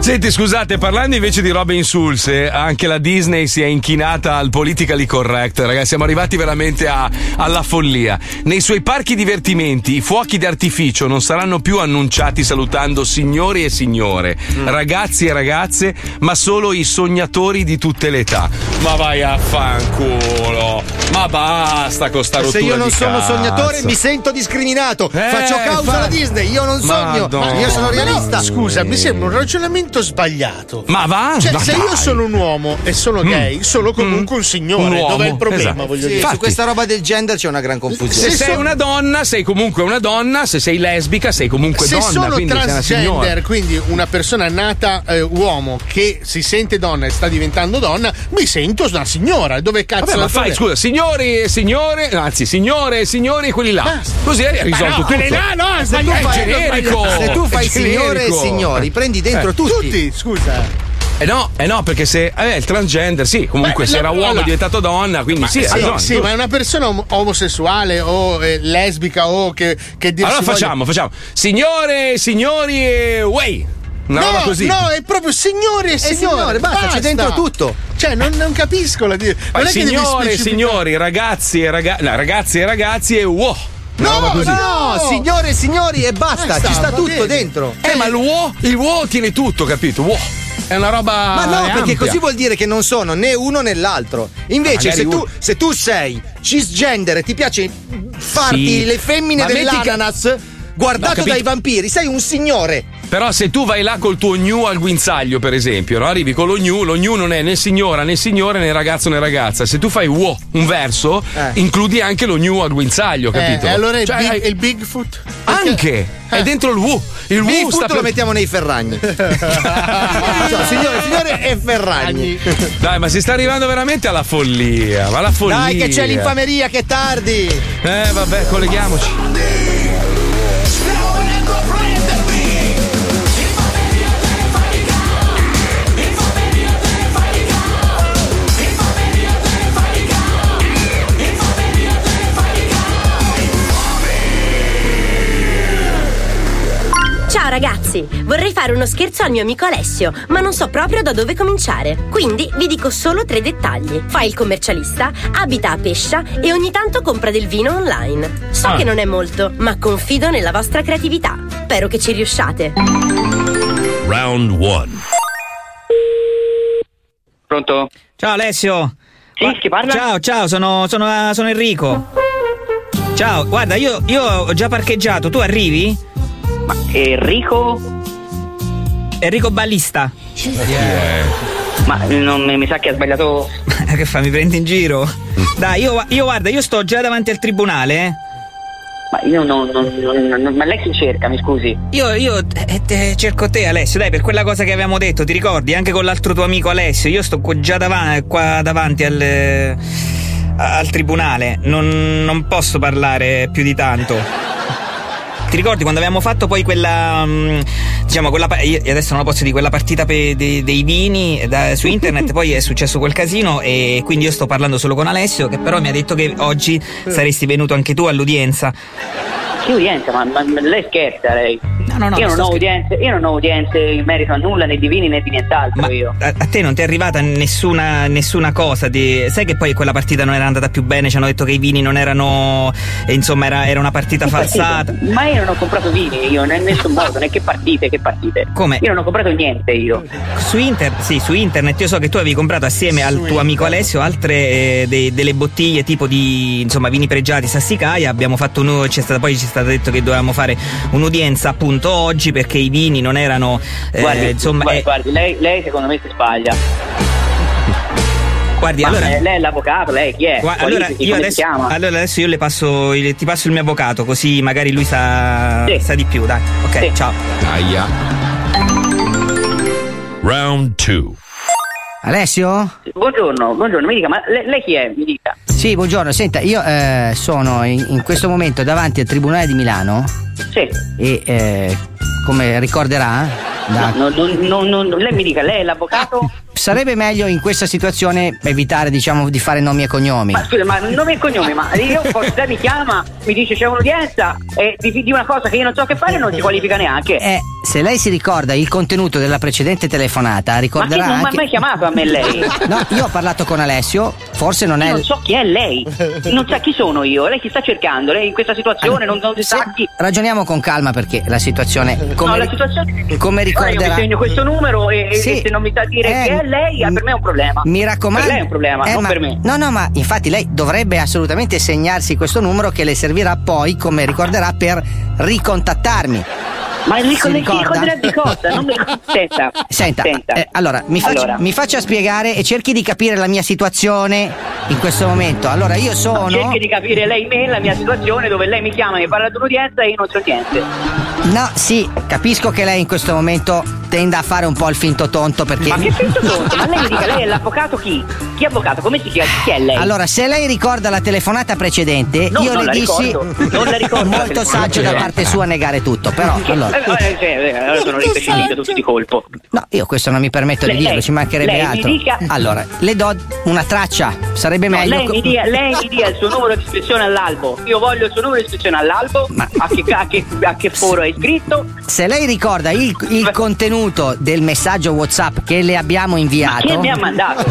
Senti, scusate, parlando invece di robe insulse, anche la Disney si è inchinata al politically correct, ragazzi. Siamo arrivati veramente a- alla follia. Nei suoi parchi divertimenti, i fuochi d'artificio non saranno più annunciati salutando signori e signore, Mm. ragazzi e ragazze, ma solo i sognatori di tutte le età. Ma vai a fanculo! Ma basta con sta Se rottura io non sono cazzo. sognatore mi sento discriminato. Eh, Faccio causa fa- alla Disney. Io non sogno. Madonna. Io sono Però, realista. scusa, mi sembra un ragionamento sbagliato. Ma va? Cioè, Ma se dai. io sono un uomo e sono gay, sono comunque un signore. Un Dov'è il problema? esatto. Voglio Sì, dire. su questa roba del gender c'è una gran confusione. Se Se sei sono- una donna, sei comunque una donna, se sei lesbica, sei comunque Se donna. sono quindi sei una signora. transgender, quindi una persona nata eh, uomo che si sente donna e sta diventando donna, mi sento una signora. Dove cazzo Vabbè, è ma fai, problema? scusa, signori e signore, anzi, signore e signori, quelli là. Così hai risolto no, tutto. quelli là no, è Se tu fai è generico. Se tu fai è signore e signori, prendi dentro Eh, tutti. Tutti, scusa. Eh no, eh no, perché se eh, il transgender, sì, comunque Beh, se era uomo allora- è diventato donna, quindi sì, sì, ragione. sì, ma è una persona om- omosessuale o eh, lesbica o che, che dir Allora si voglia- facciamo, facciamo. Signore, signori e way. Una no, roba così. no, è proprio signore e signore. signore, basta, c'è dentro tutto. Cioè, non, non capisco la dire. Non signore, specificare- signori, ragazzi e ragazzi, no, ragazzi e ragazzi e wow. Roba così. No, signore e signori e basta, Basta, ci sta tutto bene. dentro. Eh, ma il il uo tiene tutto, capito? Uo. È una roba. Ma no, perché ampia. così vuol dire che non sono né uno né l'altro. Invece, Magari se tu, se tu sei cisgender e ti piace farti Sì. le femmine Ma metti che- dell'ananas guardato dai vampiri, sei un signore. Però se tu vai là col tuo gnu al guinzaglio, per esempio, no? arrivi con lo gnu, lo gnu non è né signora né signore né ragazzo né ragazza. Se tu fai uo, un verso, Eh. includi anche lo gnu al guinzaglio, capito? Eh, e allora il, Cioè, big- hai- il Bigfoot? Anche! È dentro il wu. Il Bigfoot sta lo per- mettiamo nei ferragni. Cioè, signore, signore e ferragni. Dai, ma si sta arrivando veramente alla follia. Ma la follia. Dai, che c'è l'infameria, che è tardi. Eh, vabbè, colleghiamoci. Ragazzi, vorrei fare uno scherzo al mio amico Alessio, ma non so proprio da dove cominciare. Quindi vi dico solo tre dettagli. Fa il commercialista, abita a Pescia e ogni tanto compra del vino online. So Ah. che non è molto, ma confido nella vostra creatività. Spero che ci riusciate. Round one. Pronto? Ciao Alessio. Sì, chi parla? Ciao, ciao, sono, sono, sono Enrico. Ciao, guarda, io, io ho già parcheggiato, tu arrivi? Ma Enrico? Enrico Ballista. Ma non, mi sa che ha sbagliato. che fa, mi prendi in giro? Dai, io, io guarda, io sto già davanti al tribunale, eh. Ma io non, non- non- non- Ma lei si cerca, mi scusi. Io, io eh, te- cerco te, Alessio, dai, per quella cosa che avevamo detto, ti ricordi? Anche con l'altro tuo amico Alessio. Io sto qua- già davanti, qua davanti al, eh, al tribunale. Non, non posso parlare più di tanto. Ti ricordi quando avevamo fatto poi quella. mm, diciamo, quella. Io adesso non lo posso dire, quella partita pe- dei, dei vini da- su internet, poi è successo quel casino e quindi io sto parlando solo con Alessio, che però mi ha detto che oggi saresti venuto anche tu all'udienza. che udienza? Ma, ma- ma lei scherza lei? no, no, io, sto non ho scher- udienze, io non ho udienze in merito a nulla, né divini né di nient'altro io. A, a te non ti è arrivata nessuna, nessuna cosa di... Sai che poi quella partita non era andata più bene, ci hanno detto che i vini non erano... eh, insomma era, era una partita Che falsata. partite? Ma io non ho comprato vini, io in nessun modo, né che partite, che partite. Come? Io non ho comprato niente io. Su, inter- sì, su internet io so che tu avevi comprato assieme al tuo amico Alessio altre eh, dei- delle bottiglie tipo di insomma vini pregiati Sassicaia. Abbiamo fatto un, c'è stata, poi ci è stato detto che dovevamo fare un'udienza appunto oggi perché i vini non erano eh, Guardi, insomma guardi, eh, guardi, lei, lei secondo me si sbaglia. Guardi Ma allora lei è l'avvocato, lei chi è? Gua- allora, io come si adesso, allora adesso io le passo, il- ti passo il mio avvocato così magari lui sa, Sì. sa di più, dai. Ok, ciao. Aia. Round 2. Alessio? Buongiorno, buongiorno, mi dica, ma le- lei chi è? Mi dica. Sì, buongiorno. Senta, io eh, sono in, in questo momento davanti al Tribunale di Milano. Sì. E eh, come ricorderà, da- No, no, no, no, no, lei mi dica, lei è l'avvocato? Sarebbe meglio in questa situazione evitare, diciamo, di fare nomi e cognomi. Ma scusa, ma nome e cognome, ma io poi lei mi chiama, mi dice c'è un'udienza e di, di una cosa che io non so che fare non si qualifica neanche. Eh, se lei si ricorda il contenuto della precedente telefonata, ma che ricorderà non mi ha anche. mai chiamato a me lei? No, io ho parlato con Alessio, forse non è. Io non so chi è lei, non sa chi sono io, lei chi sta cercando, lei in questa situazione non, non si sa chi. Ragioniamo con calma perché la situazione. Come, no, la situazione come Ora io ricorderà. mi segno questo numero e, e Sì. se non mi sa dire Eh, chi è lei, eh, per me è un problema. Mi raccomando. Per lei è un problema, Eh, non ma- per me. No, no, ma infatti lei dovrebbe assolutamente segnarsi questo numero che le servirà poi, come ricorderà, per ricontattarmi. Ma il rico- Si chi ricorda? ricorderà di cosa? Non mi senta. Senta, Senta. eh, allora, mi faccia, Allora. mi faccia spiegare e cerchi di capire la mia situazione in questo momento. Allora, io sono. Cerchi di capire lei me, la mia situazione, dove lei mi chiama, mi parla di un'udienza e io non so niente. No, sì, capisco che lei in questo momento tenda a fare un po' il finto tonto perché. Ma che finto tonto? Ma lei mi dica, lei è l'avvocato chi? Chi è avvocato? Come si chiama? Chi è lei? Allora, se lei ricorda la telefonata precedente, No, io le dissi. ricordo. Non la ricordo Molto saggio da parte sua negare tutto, però. Che- Allora, eh, eh, eh, allora sono rimpicciolito tutti di colpo. no, io questo non mi permetto di Lei- dirlo, lei- ci mancherebbe lei mi altro. dica- Allora, le do una traccia, sarebbe No, meglio. lei, mi dia, lei mi dia il suo numero di iscrizione all'albo. Io voglio il suo numero di iscrizione all'albo. A, che, a, che, a che foro è iscritto? Se lei ricorda il, il contenuto del messaggio WhatsApp che le abbiamo inviato. Chi mi ha mandato?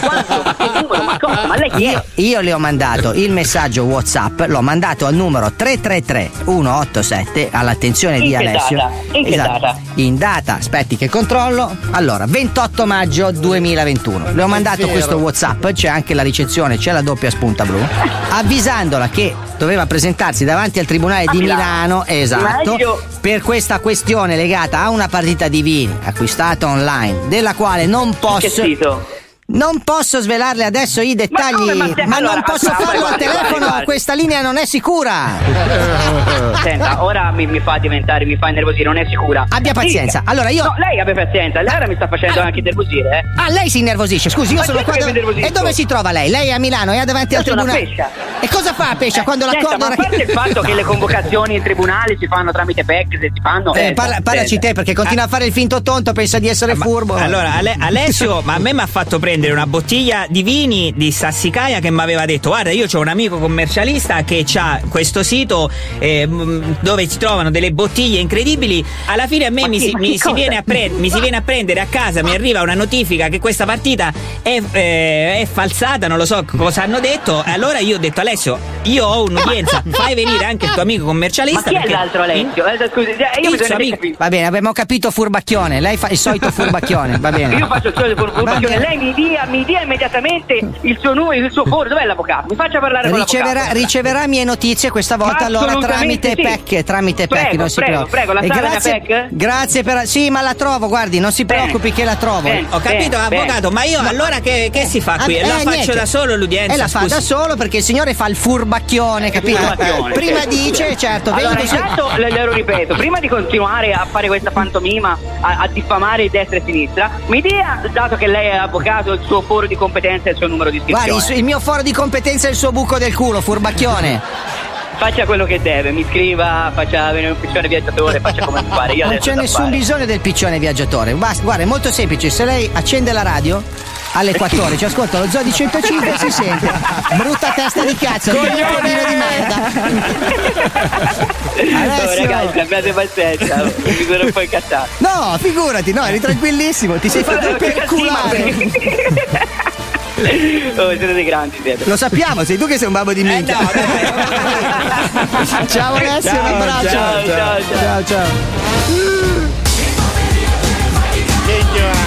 Quanto? Ma che numero? Ma cosa? Ma lei chi è? Io, io le ho mandato il messaggio WhatsApp, l'ho mandato al numero 333 187 all'attenzione In di Alessio. data? In che data? In data, aspetti che controllo. Allora, 28 maggio 2021. Le ho mandato questo WhatsApp, c'è anche la ricezione, c'è la doppia spunta blu, avvisandola che doveva presentarsi davanti al Tribunale A di Milano. Milano, esatto, Meglio. Per questa questione legata a una partita di vini acquistata online, della quale non posso Che sito? Non posso svelarle adesso i dettagli, come? ma, Ma se- non allora, posso guarda, farlo al guardi, telefono, guardi, guardi. questa linea non è sicura. Senta, ora mi, mi fa diventare, mi fa innervosire, non è sicura. Abbia pazienza. Dica. Allora io- No, lei abbia pazienza, lei ora mi sta facendo anche innervosire, eh. Ah, lei si innervosisce, scusi, io Ma sono qua. innervosisco. E dove si trova lei? Lei è a Milano, è davanti Io al sono a tribunale. E cosa fa a Pescia quando Senta, l'accordo ma a parte il fatto che le convocazioni in tribunale si fanno tramite PEC, se si fanno. Eh, eh, parla- parlaci senta. te perché continua a fare il finto tonto, pensa di essere furbo. Allora, Ale- Alessio, ma a me mi ha fatto prendere una bottiglia di vini di Sassicaia che mi aveva detto: Guarda, io ho un amico commercialista che ha questo sito eh, m- dove si trovano delle bottiglie incredibili. Alla fine a me Ma mi, che- si, ma mi si cosa? viene a pre- mi si viene a prendere a casa, mi arriva una notifica che questa partita è, eh, è falsata, non lo so cosa hanno detto. E allora io ho detto: Alessio, io ho un'udienza, fai venire anche il tuo amico Ma commercialista. chi è l'altro Alessio? Eh, scusi, io Il suo amico. Va bene, abbiamo capito furbacchione, lei fa il solito furbacchione, va bene. Io faccio il solito bene. lei mi dia, mi dia immediatamente il suo numero, il suo foro, dov'è l'avvocato? Mi faccia parlare con Riceverà, l'avvocato. riceverà mie notizie questa volta allora tramite sì. PEC, tramite Prego, PEC, non si prego, preoccupi. prego, la la grazie, PEC? grazie per Sì, ma la trovo, guardi, non si Bene. preoccupi che la trovo. Bene. Ho capito, Bene, avvocato, ma io allora che, che si fa qui? Ah, la eh, faccio niente. da solo l'udienza? E la fa scusi. da solo perché il signore fa il furbacchione, capito? Furbacchione. Prima dice, certo, Allora, intanto le, le lo ripeto, prima di continuare a fare questa pantomima, a, a diffamare destra e sinistra, mi dia, dato che lei è avvocato, il suo foro di competenza e il suo numero di iscrizione. Guardi, il, mio foro di competenza è il suo buco del culo, furbacchione. Faccia quello che deve, mi scriva, faccia venire un piccione viaggiatore, faccia come mi pare. Io Non c'è nessun fare. bisogno del piccione viaggiatore. Basta, guarda, è molto semplice. Se lei accende la radio alle 14, ascolta lo zoo di 105 e si sente. Brutta testa di cazzo, coglione di merda. Alessio! Oh, ragazzi, abbiate pazienza, mi sono un po' incazzato. No, figurati, no, eri tranquillissimo, ti sei fatto perculare. Oh, siete dei grandi, siete. Lo sappiamo, sei tu che sei un babbo di minchia. ciao Alessio, un Ciao, abbraccio. ciao, ciao, ciao. ciao. ciao.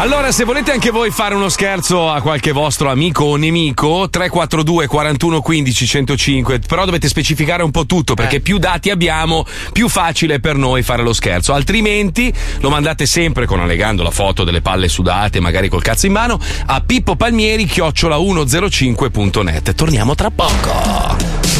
Allora, se volete anche voi fare uno scherzo a qualche vostro amico o nemico, 342 41 15 105, però dovete specificare un po' tutto perché più dati abbiamo, più facile è per noi fare lo scherzo. Altrimenti lo mandate sempre con allegando la foto delle palle sudate, magari col cazzo in mano, a Pippo Palmieri chiocciola 105.net. Torniamo tra poco.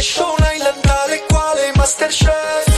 Temptation Island tale quale Masterchef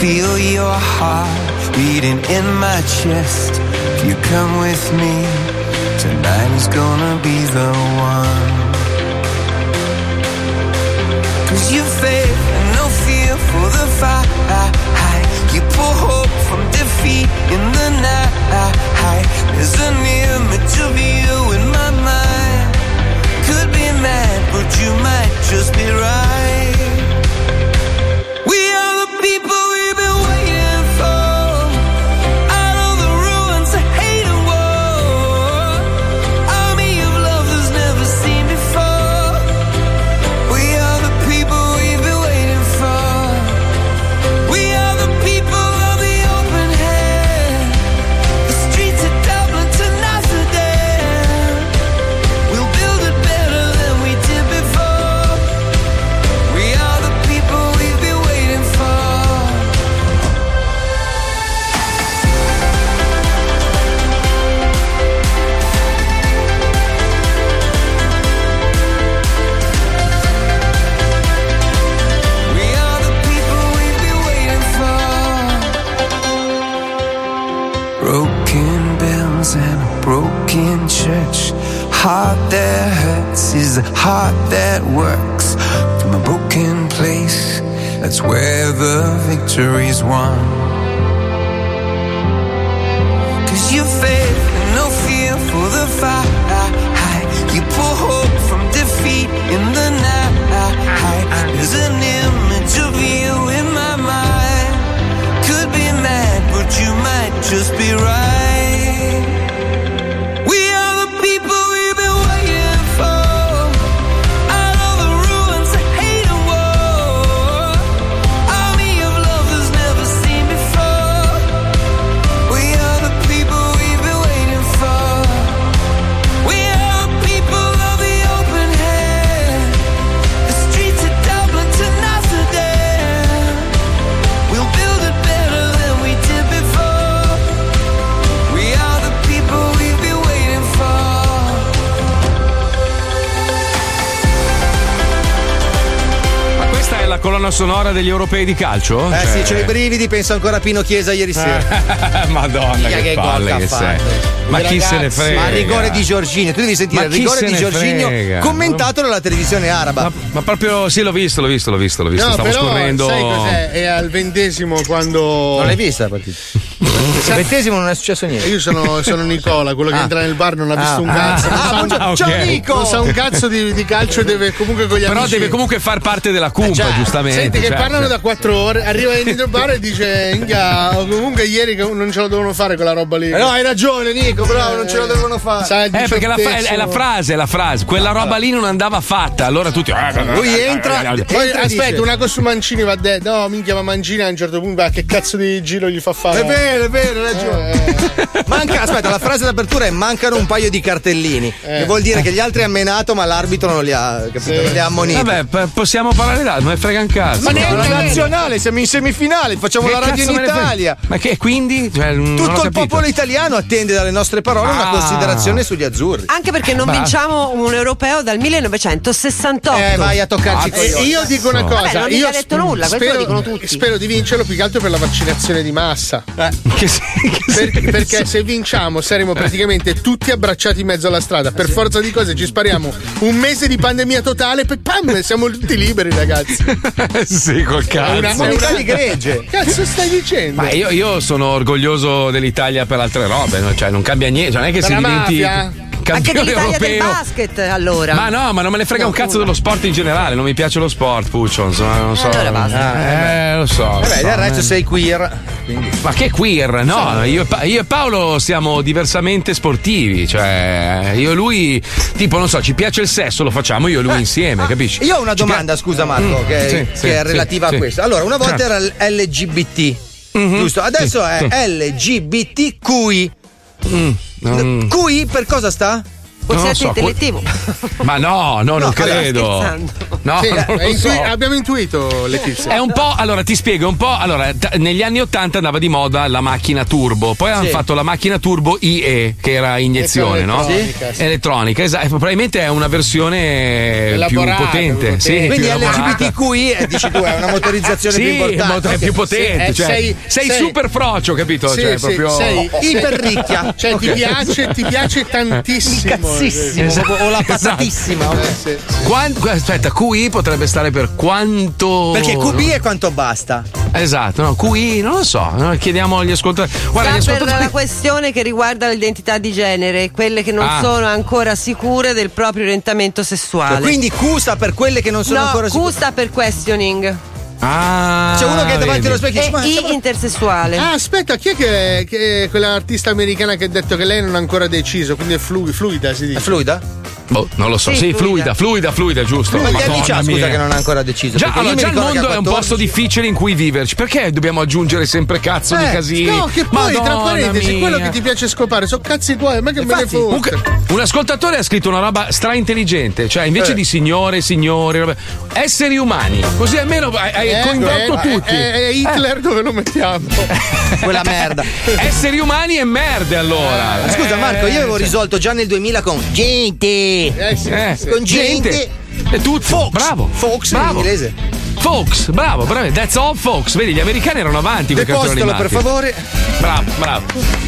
feel your heart beating in my chest. If you come with me, tonight is gonna be the one. Cause you faith and no fear for the fight. You pull hope from defeat in the night. There's an image of you in my mind. Could be mad, but you might just be right. Heart that works. From a broken place, that's where the victory's won. Sonora degli europei di calcio? Eh Cioè- sì, c'ho i brividi, penso ancora a Pino Chiesa ieri sera. Madonna, che, che gol palle che sei. fatto. Ma chi se ne frega? Ma il rigore di Giorginio, tu devi sentire Ma il chi rigore se di ne Giorginio frega? commentato dalla televisione araba. Ma, ma proprio sì, l'ho visto, l'ho visto, l'ho visto, l'ho visto. No, Stavo però scorrendo. sai cos'è? È al ventesimo quando. Non l'hai vista la partita? Al ventesimo non è successo niente. Io sono, sono Nicola, quello che Ah. entra nel bar non ha visto Ah. un cazzo. Ah, non sa un- buongiorno. Ciao. Nico! Non sa un cazzo di, di calcio e deve comunque con gli Però amici. deve comunque far parte della cumpa, Cioè, giustamente. Senti che cioè, parlano cioè. da quattro ore, arriva dentro il bar e dice: "Inga, comunque ieri che non ce la dovevano fare quella roba lì. Eh no, hai ragione, Nico, bravo, non ce la dovevano fare. Sai, il Eh, perché la fa- è, è la frase, è la frase. Quella roba lì non andava fatta. Allora tutti. Lui entra, poi entra e aspetta, dice- una cosa su Mancini va detto. No, minchia, ma Mancini a un certo punto, va, che cazzo di giro gli fa fare? È vero, è vero, hai ragione. Manca, aspetta, la frase d'apertura è mancano un paio di cartellini. Eh. Che vuol dire che gli altri ha menato, ma l'arbitro non li ha, capito? Non li ha ammoniti. Vabbè, p- possiamo parlare là, non me frega un cazzo. Ma neanche la nazionale, siamo in semifinale, facciamo Che la radio in? Italia. Ma che quindi? Cioè, ho Tutto il popolo italiano attende dalle nostre parole una Ah. considerazione sugli azzurri. Anche perché non Basta. vinciamo un europeo dal 1968. Eh, vai a toccarci Ah, e io dico una cosa, Vabbè, non ho io mica detto nulla, questo spero, lo dicono tutti. spero di vincerlo più che altro per la vaccinazione di massa. Che sì- che Per- perché se vinciamo saremo praticamente tutti abbracciati in mezzo alla strada. Per forza di cose ci spariamo un mese di pandemia totale, poi pam, siamo tutti liberi, ragazzi. sì, col cazzo. È una- è una- Cazzo stai dicendo? Ma io, io sono orgoglioso dell'Italia per altre robe, no? cioè non cambia niente, cioè non è che Per si diventi mafia? Anche campione del europeo. basket, allora. Ma no, ma non me ne frega un cazzo dello sport in generale, non mi piace lo sport, Puccio, insomma, non so. allora basta. Eh, lo so. lo Vabbè, so, del resto eh. sei queer. Quindi. Ma che queer? No, io, e io e Paolo siamo diversamente sportivi. Cioè, io e lui, tipo, non so, ci piace il sesso, lo facciamo io e lui insieme, capisci? Eh, Io ho una domanda, scusa Marco, Mm, che, sì, che sì, è relativa sì. a questo. Allora, una volta Certo. era LGBT, giusto? Adesso Sì, è sì. LGBTQI. Mm. QI per cosa sta? Non lo so, intellettivo. Ma no, no, non No, credo. No, Sì, non intui- so. abbiamo intuito Letizia. È un po', allora ti spiego, un po', allora, t- negli anni 80 andava di moda la macchina turbo, poi hanno Sì. fatto la macchina turbo IE, che era iniezione, no? Elettronica, sì. Elettronica, esatto, probabilmente è una versione più potente. Sì. Quindi più. LGBTQI, eh, dici tu, è una motorizzazione Sì, più importante. molto- è più potente, Sì, eh, cioè, sei- sei, sei- super frocio, capito? Sì, cioè, sì, proprio sei Iperricchia. Cioè, ti piace, ti piace tantissimo. Cazzissimo, Esatto. o la Esatto. patatissima. Eh, sì, sì. Quan- aspetta, QI potrebbe stare per quanto. Perché QB è quanto basta. Esatto, no, QI, non lo so, no, chiediamo agli ascoltatori. Guarda, gli Sta per ascoltatori. la questione che riguarda l'identità di genere, quelle che non Ah. sono ancora sicure del proprio orientamento sessuale. Quindi Q sta per quelle che non sono no, ancora Q sicure. sta per questioning. Ah, C'è uno che è davanti vedi. allo specchio e E ma I intersessuale. Ah, aspetta, chi è che, che è quell'artista americana che ha detto che lei non ha ancora deciso? Quindi è flu- fluida, si dice. È fluida? Boh, non lo so. Sì, Sì, fluida. fluida, fluida, fluida, giusto. Ma gli anni c'ha, scusa, che non ha ancora deciso. Già, allora, già il mondo che è un 14 posto difficile in cui viverci. Perché dobbiamo aggiungere sempre cazzo di Eh, casini? No, che poi, tra Madonna parentesi, mia. quello che ti piace scopare sono cazzi tuoi, ma che me ne Infatti. Comunque, un ascoltatore ha scritto una roba stra intelligente, cioè invece Eh. di signore, signori, esseri umani, così almeno hai, Eh, coinvolto eh, tutti. eh, eh, Hitler dove lo mettiamo? quella merda. esseri umani e merde allora. Ma Scusa Eh, Marco, io avevo risolto già nel 2000 con gente. Eh sì, Eh, sì. Con gente. E tutto. Fox. Bravo. Fox in bravo. inglese. Folks, bravo, bravo. That's all, folks. Vedi, gli americani erano avanti con i cartoni Depostalo per animati. favore. Bravo, bravo.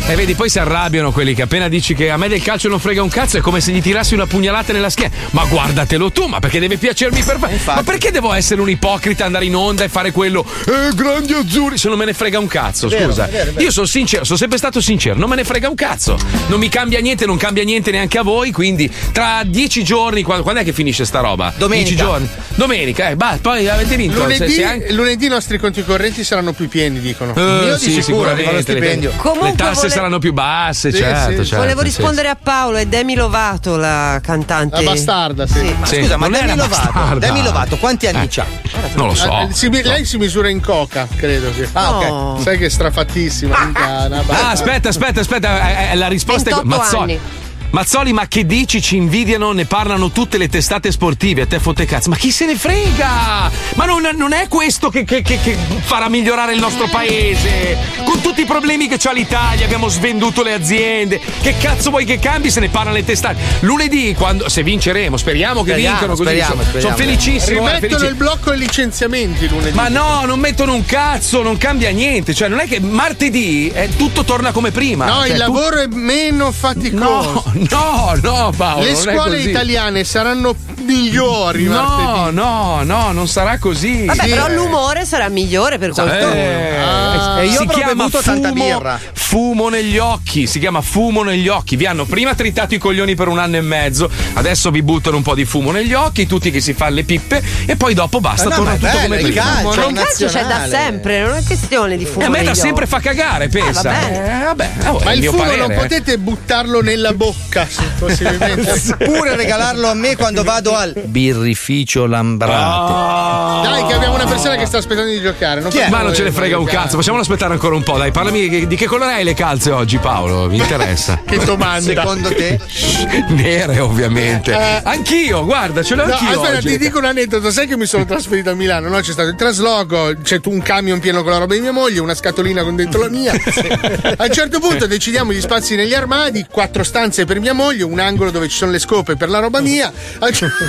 E vedi, poi si arrabbiano quelli che appena dici che a me del calcio non frega un cazzo, è come se gli tirassi una pugnalata nella schiena. Ma guardatelo tu, ma perché deve piacermi per me? Ma perché devo essere un ipocrita, andare in onda e fare quello? Eh, grandi azzurri, se non me ne frega un cazzo, Vero, scusa. è vero, è vero. Io sono sincero, sono sempre stato sincero, non me ne frega un cazzo. Non mi cambia niente, non cambia niente neanche a voi, quindi tra dieci giorni, quando, quando è che finisce sta roba? Domenica. Dieci giorni. Domenica, eh, bah, poi avete vinto. Lunedì, se anche- lunedì i nostri conti correnti saranno più pieni, dicono. Eh, Io di sì, sicuro, fa lo sicuramente. stipendio. Le, Comunque le tasse vole- saranno più basse, Sì, certo, sì. certo. Volevo sì, rispondere a Paolo, è Demi Lovato la cantante. La bastarda, sì. Ma Sì, scusa, ma non è Demi Lovato, bastarda. Demi Lovato quanti anni c'ha? Non lo so. Eh, si mi- lei si misura in coca, credo che. Ah, ok. Sai che è strafattissima. Ah, aspetta, aspetta, aspetta. eh, eh, la risposta è 28 Mazzoli. ma che dici? Ci invidiano, ne parlano tutte le testate sportive. A te fotte cazzo. Ma chi se ne frega? Ma non, non è questo che, che- che- che farà migliorare il nostro paese. Con tutti i problemi che c'ha l'Italia, abbiamo svenduto le aziende. Che cazzo vuoi che cambi se ne parlano le testate? Lunedì, quando, se vinceremo, speriamo che Speriamo, vincano così. speriamo, sono, speriamo. sono felicissimo. Rimettono felici- il blocco ai licenziamenti lunedì. ma no, non mettono un cazzo, non cambia niente. Cioè, non è che martedì eh, tutto torna come prima. No, Cioè, il tu- lavoro è meno faticoso. No, no, Paolo. Le non è scuole così. italiane saranno migliori No, martedì. no, no, non sarà così. Vabbè, Sì, però eh. l'umore sarà migliore per qualcuno. Eh, Ah. E io si chiama bevuto fumo, tanta birra. fumo negli occhi, si chiama fumo negli occhi. Vi hanno prima tritato i coglioni per un anno e mezzo, adesso vi buttano un po' di fumo negli occhi, tutti che si fanno le pippe e poi dopo basta, Ma no, torna ma tutto bello, come il prima. calcio, Ma il calcio c'è da sempre, non è questione di fumo. E a me da sempre fa cagare, pensa. va bene. Eh, vabbè, oh, Ma è il mio fumo parere, non eh. potete buttarlo nella bocca, se possibilmente. Pure regalarlo a me quando vado al birrificio Lambrate. Dai, che abbiamo una persona che sta aspettando di giocare. Non Ma non ce ne le- frega un giocare. cazzo, facciamolo aspettare ancora un po', dai, parlami di, che colore hai le calze oggi, Paolo? Mi interessa. Che domanda. Secondo te? Nere, ovviamente. Eh. Anch'io, guarda, ce l'ho No, anch'io. aspetta, oggi. ti dico un aneddoto. Sai che mi sono trasferito a Milano? No? C'è stato il trasloco, c'è un camion pieno con la roba di mia moglie, una scatolina con dentro la mia. A un certo punto decidiamo gli spazi negli armadi, quattro stanze per mia moglie, un angolo dove ci sono le scope per la roba mia. A un cer- A-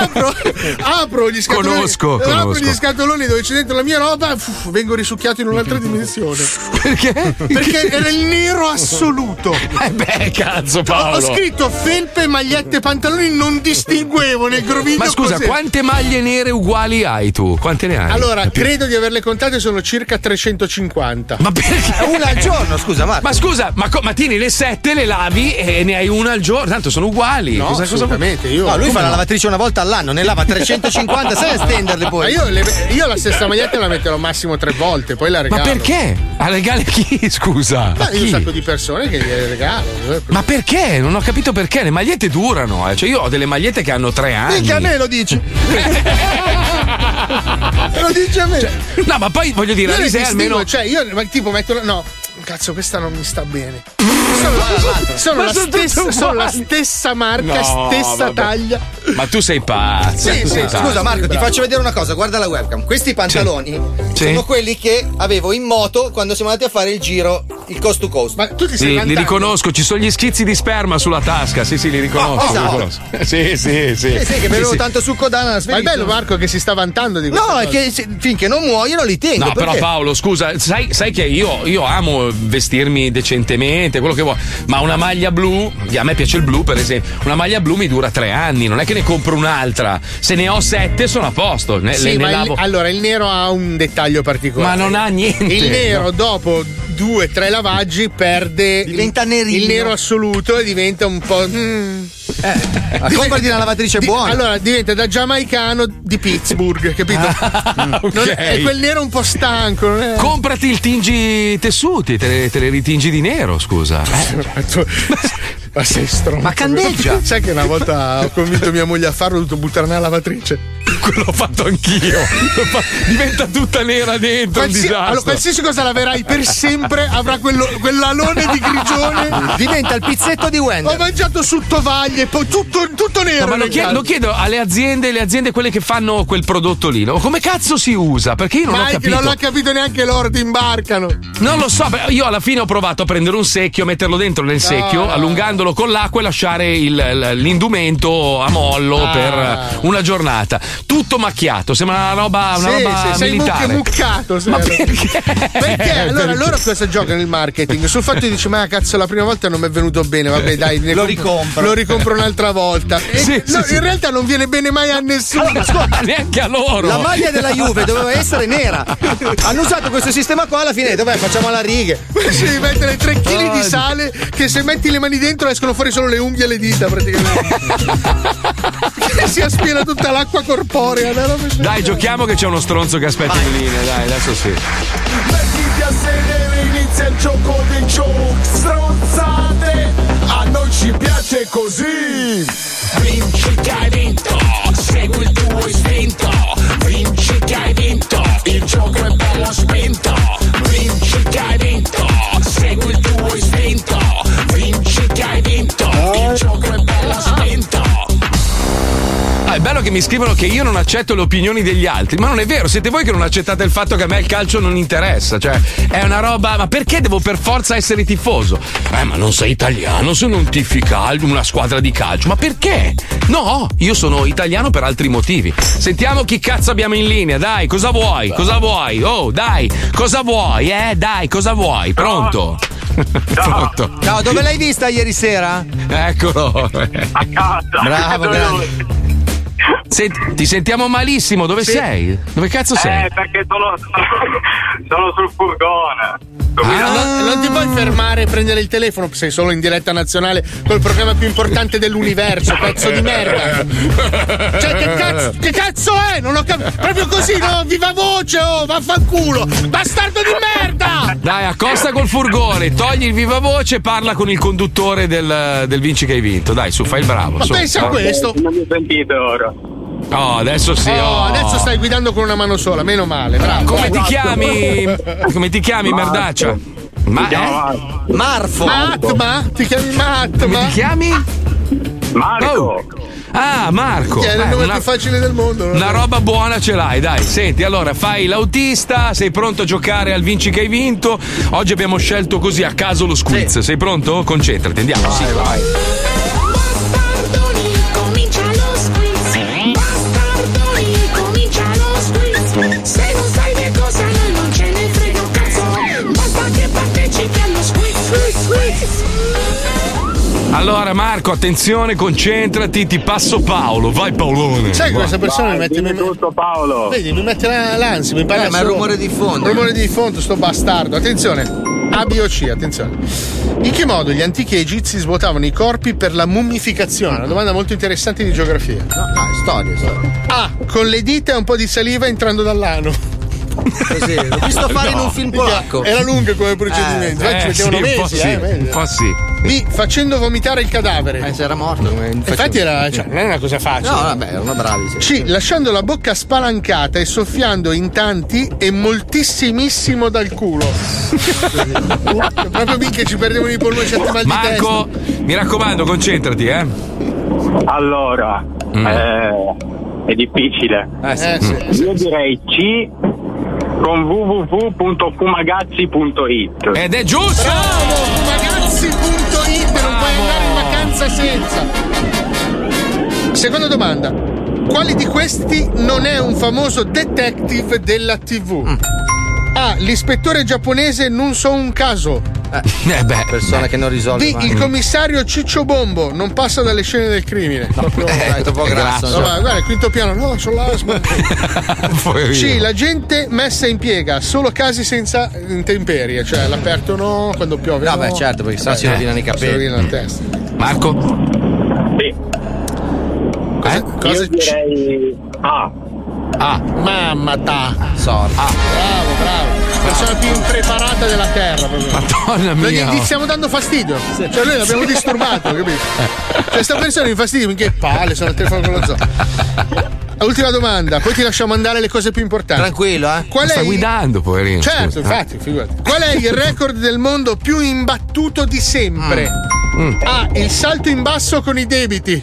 apro, apro gli scatoloni. Conosco, apro conosco. gli scatoloni dove c'è dentro la mia roba, uff, vengo risucchiato in un'altra dimensione. Perché? Perché era il nero assoluto. Eh beh, cazzo, Ho Paolo. scritto felpe, magliette, pantaloni, non distinguevo nel groviglio. Ma scusa, cos'è. quante maglie nere uguali hai tu? Quante ne hai? Allora, credo di averle contate, sono circa 350. Ma perché? Una al giorno, scusa, Marco. Ma scusa, ma, co- ma tieni le sette, le lavi e ne hai una al giorno, tanto sono uguali. No, cosa, cosa assolutamente. Io, No, lui fa come la no? lavatrice una volta all'anno, ne lava 350, sai a stenderle Ma poi. io, le- io la stessa maglietta la metterò massimo tre volte, poi la Ma regalo. perché? A regale chi, scusa? Ma io un sacco di persone che gliele regalo. Ma perché? Non ho capito perché. Le magliette durano, eh. Cioè, io ho delle magliette che hanno tre anni. Minchia, a me lo dici. lo dice a me. No, ma poi voglio dire, io distingo, almeno. cioè, io ma, tipo metto la. No, cazzo, questa non mi sta bene. Sono, la, sono tutte stessa, sono la stessa marca, No, stessa vabbè. taglia. Ma tu sei pazzo. Sì, sì, sei pazzo. scusa Marco, ti faccio vedere una cosa, guarda la webcam. Questi pantaloni Sì. sono quelli che avevo in moto quando siamo andati a fare il giro, il coast to coast. Ma tu ti sei Sì, li riconosco, ci sono gli schizzi di sperma sulla tasca. Sì, sì, li riconosco. Oh, li esatto. riconosco. Sì, sì, sì. Eh sì, che bevevo tanto succo d'ananas. Ma è bello Marco che si sta vantando di questo. No, è che se- finché non muoiono li tengo. No, però perché? Paolo, scusa, sai, sai che io, io amo vestirmi decentemente, quello che vuoi, ma una maglia blu, a me piace il blu per esempio, una maglia blu mi dura tre anni, non è che ne compro un'altra, se ne ho sette sono a posto, ne, Sì, ne ma il- lavo. allora il nero ha un dettaglio particolare. Ma non ha niente. Il nero, No. dopo due, tre lavaggi, perde Diventa il, nerino. il nero assoluto e diventa un po'. mm. Ma comprati una lavatrice Di- buona. Allora diventa da giamaicano di Pittsburgh, capito? Ah, ok. Non è, è quel nero un po' stanco. Non è... Comprati il tingi tessuti, te le, te le ritingi di nero, scusa. Eh. Ma sei stronzo. Ma candeggia. Sai che una volta ho convinto mia moglie a farlo, ho dovuto buttare nella lavatrice. Quello l'ho fatto anch'io. Diventa tutta nera dentro, un Qualsi- disastro. allora, qualsiasi cosa laverai per sempre avrà quello, quell'alone di grigione. Diventa il pizzetto di Ho Wender. mangiato su tovaglie, poi tutto, tutto nero. No, ma lo chiedo, lo chiedo alle aziende, le aziende quelle che fanno quel prodotto lì, no? come cazzo si usa? Perché io non ho Mike, capito. non l'ha capito neanche loro, ti imbarcano. Non lo so, io alla fine ho provato a prendere un secchio, metterlo dentro nel secchio, no. allungandolo con l'acqua e lasciare il- l'indumento a mollo Ah. per una giornata. Tutto macchiato, sembra una roba, una sì, roba sì, sei militare. mucche muccato. Ma sei. perché? Perché allora Perché? loro cosa giocano il marketing? Sul fatto di dici, ma cazzo, la prima volta non mi è venuto bene, vabbè, dai, ne Lo compro- ricompro. Lo ricompro un'altra volta. E Sì, no, sì, sì. in realtà non viene bene mai a nessuno. Neanche a loro. La maglia della Juve doveva essere nera. Hanno usato questo sistema qua alla fine, dov'è? Facciamo la righe. Sì, devi mettere 3 kg di sale che se metti le mani dentro escono fuori solo le unghie e le dita praticamente. che si aspira tutta l'acqua corporea. Dai, giochiamo che c'è uno stronzo che aspetta in linea, dai, adesso sì. Mettiti a sedere, inizia il gioco dei joke Stronzate, a noi ci piace così Vinci che hai vinto, segui il tuo istinto Vinci che hai vinto, il gioco è bello spinto che mi scrivono che io non accetto le opinioni degli altri, ma non è vero, siete voi che non accettate il fatto che a me il calcio non interessa. Cioè, è una roba. Ma perché devo per forza essere tifoso? Eh, ma non sei italiano, se non tifi calcio, una squadra di calcio. Ma perché? No, io sono italiano per altri motivi. Sentiamo chi cazzo abbiamo in linea, dai, cosa vuoi? Cosa vuoi? Oh, dai, cosa vuoi? Eh, dai, cosa vuoi? Pronto? Pronto. Ciao, dove l'hai vista ieri sera? Eccolo. A casa. Bravo, grande. Senti, ti sentiamo malissimo, dove Sì. sei? Dove cazzo sei? Eh, perché sono, sono sul furgone. Non, non ti puoi fermare e prendere il telefono, sei solo in diretta nazionale col programma più importante dell'universo, pezzo di merda. Cioè, che cazzo, che cazzo è? Non ho capito. Proprio così, no? Viva voce, oh, vaffanculo! Bastardo di merda! Dai, accosta col furgone, togli il viva voce e parla con il conduttore del, del Vinci che hai vinto. Dai, su, fai il bravo. Ma su. pensa a questo. Non mi sentite ora. Oh, adesso sì. Oh, oh. adesso stai guidando con una mano sola, meno male, bravo. Come ti chiami? Come ti chiami, Marco. merdaccia? Ma eh? Marfo. Matma? Ti chiami Matma? Come ti chiami? Marco. Ah, Marco. Che è il Eh, nome una- più facile del mondo. Una roba buona ce l'hai, dai. Senti, allora fai l'autista, sei pronto a giocare al vinci che hai vinto. Oggi abbiamo scelto così a caso lo squiz. Sei pronto? Concentrati, andiamo. sì, vai. Bastardoni, Allora, Marco, attenzione, concentrati, ti passo Paolo. Vai, Paolone. Sai che Vai. questa persona mi mette. Mi... tutto, Paolo. Vedi, mi mette la- l'ansia, mi parla Eh, ma è il rumore di fondo. Rumore di fondo, sto bastardo. Attenzione. A, B o C, attenzione. In che modo gli antichi egizi svuotavano i corpi per la mummificazione? Una domanda molto interessante di geografia. No, no, è storia, storia. A. Con le dita e un po' di saliva entrando dall'ano. Così, l'ho visto fare in un film polacco. Era lungo come procedimento. Eh, Eh, ci sì, mettevano un po' mesi, sì, eh, mesi. un po' sì. B. Facendo vomitare il cadavere. Eh, se era morto. come- Infatti era, cioè, non è una cosa facile. No, vabbè, erano bravi. Sì. C. Lasciando la bocca spalancata e soffiando in tanti e moltissimissimo dal culo. Proprio minchia ci perdevano i polmoni certi mal di Marco, mi raccomando, concentrati, eh. Allora, Mm. eh, è difficile. Eh, sì. Io direi C con www.fumagazzi.it. Ed è giusto! Bravo! Fumagazzi.it vacanza senza. Seconda domanda. Quali di questi non è un famoso detective della TV? A. L'ispettore giapponese non so un caso. Eh beh. Persona che non risolve. B. mai. Il commissario Ciccio Bombo non passa dalle scene del crimine. Proprio- Eh, è un po' grasso. No, ma guarda, il quinto piano, no, c'ho l'asma. Sì, la gente messa in piega, solo casi senza intemperie, cioè all'aperto no, quando piove. No, no. beh, certo, perché sennò si Eh, rovinano i capelli. Si rovina la testa. Marco? Sì. Cosa, cosa Io direi A. Ah. Mamma ta. Sorry. Bravo, bravo. Persona più impreparata della terra. Proprio. Madonna mia. gli stiamo dando fastidio. Cioè, noi l'abbiamo disturbato, capito? Cioè, sta persona mi fastidio, che palle, sono al telefono con lo zoo. Ultima domanda, poi ti lasciamo andare le cose più importanti. Tranquillo, eh. Qual Sta è il- guidando, poverino. Certo, scusa. infatti, figurati. Qual è il record del mondo più imbattuto di sempre? Mm. A. Il salto in basso con i debiti.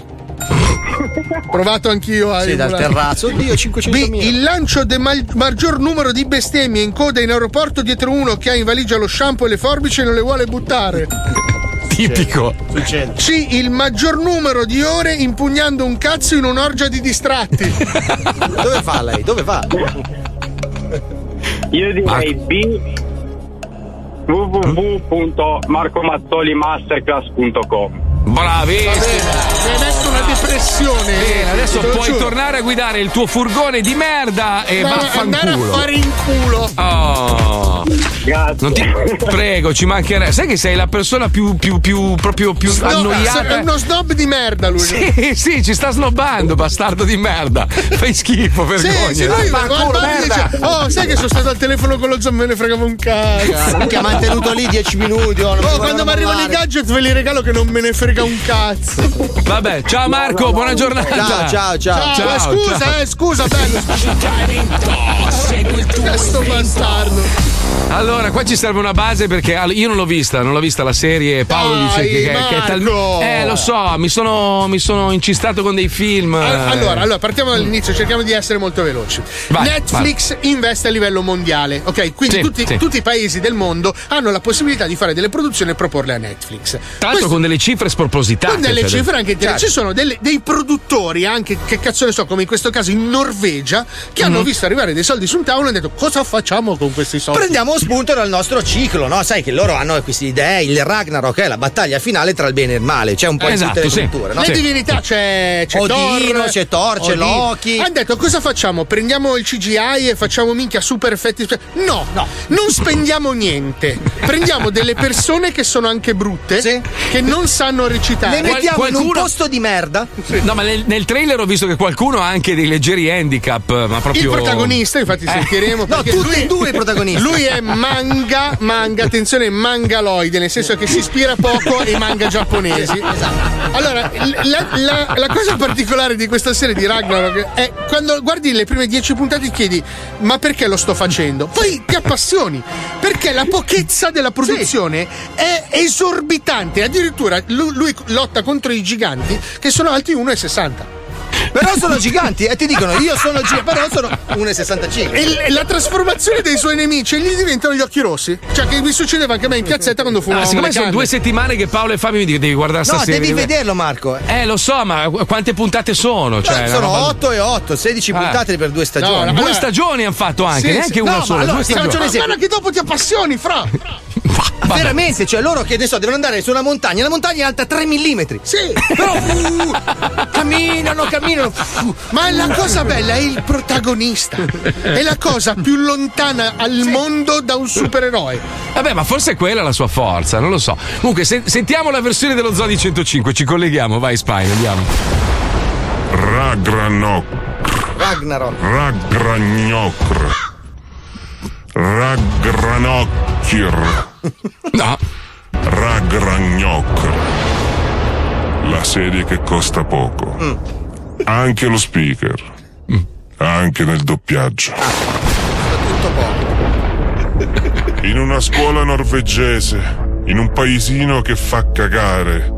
Provato anch'io a Sì, dal terrazzo. Oddio, 500 B. Il lancio del mal- maggior numero di bestemmie in coda in aeroporto dietro uno che ha in valigia lo shampoo e le forbici e non le vuole buttare. Tipico. C. Il maggior numero di ore impugnando un cazzo in un'orgia di distratti. Dove va lei? Dove va? Io direi B www.marcomazzolimasterclass.com hai messo una depressione. Bene, adesso puoi giuro. tornare a guidare il tuo furgone di merda e Ma andare a vaffanculo. fare in culo. Oh. Grazie. Non ti prego, ci mancherebbe. Sai che sei la persona più, più, più proprio più No, è annoiata. uno snob di merda lui. Sì, sì, ci sta snobbando, bastardo di merda. Fai schifo, vergogna. Sì, sì, lui Vaffanculo, mi merda. dice, oh, sai che sono stato al telefono con lo zombie, me ne fregavo un cazzo. Che ha mantenuto lì 10 minuti. Oh, non mi Oh, volevano quando mi arrivano i gadget ve li regalo che non me ne frega un cazzo. Vabbè, ciao Marco, buona giornata. Ciao, ciao, ciao. Ciao, eh, scusa, ciao. eh, scusa, bello. Segui il tuo Sto istinto. bastardo. Allora, qua ci serve una base perché io non l'ho vista, non l'ho vista la serie. Paolo Dai, dice che, che- è tal- Marco! Eh, lo so, mi sono, mi sono incistato con dei film. Eh. Allora, allora, partiamo dall'inizio, cerchiamo di essere molto veloci. Vai, Netflix investe a livello mondiale, ok? Quindi Sì, tutti, sì. tutti i paesi del mondo hanno la possibilità di fare delle produzioni e proporle a Netflix. Tra l'altro con delle cifre spropositate. con delle cioè, cifre anche. Certo. Ci sono delle- dei produttori, anche che cazzo ne so, come in questo caso in Norvegia, che hanno Mhm. visto arrivare dei soldi su un tavolo e hanno detto cosa facciamo con questi soldi? Prendiamo spunto dal nostro ciclo, no? Sai che loro hanno queste idee, il Ragnarok è la battaglia finale tra il bene e il male, c'è un po' Esatto, in tutte sì. le culture, no? Le divinità c'è, c'è Odino, Thor, c'è Thor, c'è Odino. Loki. Hanno detto cosa facciamo? Prendiamo il CGI e facciamo minchia super effetti. No, no, non spendiamo niente. Prendiamo delle persone che sono anche brutte, che non sanno recitare. Le mettiamo in un posto di merda. No, ma nel, nel trailer ho visto che qualcuno ha anche dei leggeri handicap, ma proprio. Il protagonista, infatti, Eh. sentiremo. No, tutti lui- e due i protagonisti. Lui è manga, manga, attenzione, mangaloide, nel senso che si ispira poco ai manga giapponesi. Allora, l- la, la- la cosa particolare di questa serie di Ragnarok è quando guardi le prime dieci puntate ti chiedi ma perché lo sto facendo? Poi ti appassioni, perché la pochezza della produzione è esorbitante, addirittura lu- lui, lotta contro i giganti che sono alti 1,60. Però sono giganti e ti dicono io sono gigante, però sono 1,65. E e la trasformazione dei suoi nemici gli diventano gli occhi rossi. Cioè, che mi succedeva anche a me in piazzetta quando Ah, fumavamo siccome sono due settimane che Paolo e Fabio mi dicono devi guardare No, serie. devi vederlo, Marco. Eh, lo so, ma qu- quante puntate sono? Cioè, No, sono roba- 8 e 8, 16 Eh. puntate per due stagioni. No, due stagioni hanno fatto anche, Sì, neanche sì. una No, ma sola. allora, due stagioni. esempio. Guarda che dopo ti appassioni, fra. Veramente, cioè loro che ne so, devono andare su una montagna, la montagna è alta 3 mm. Sì, però uh, camminano, camminano. Ma la cosa bella è il protagonista. È la cosa più lontana al mondo da un supereroe. Vabbè, ma forse è quella la sua forza, non lo so. Comunque, se- sentiamo la versione dello Zodi 105, ci colleghiamo, vai Spine, andiamo. Ragranok. Ragnarok. Ragragnocr. Ragranocchir. No. Ragragnocr. La serie che costa poco. Mm. Anche lo speaker. Anche nel doppiaggio. In una scuola norvegese, in un paesino che fa cagare,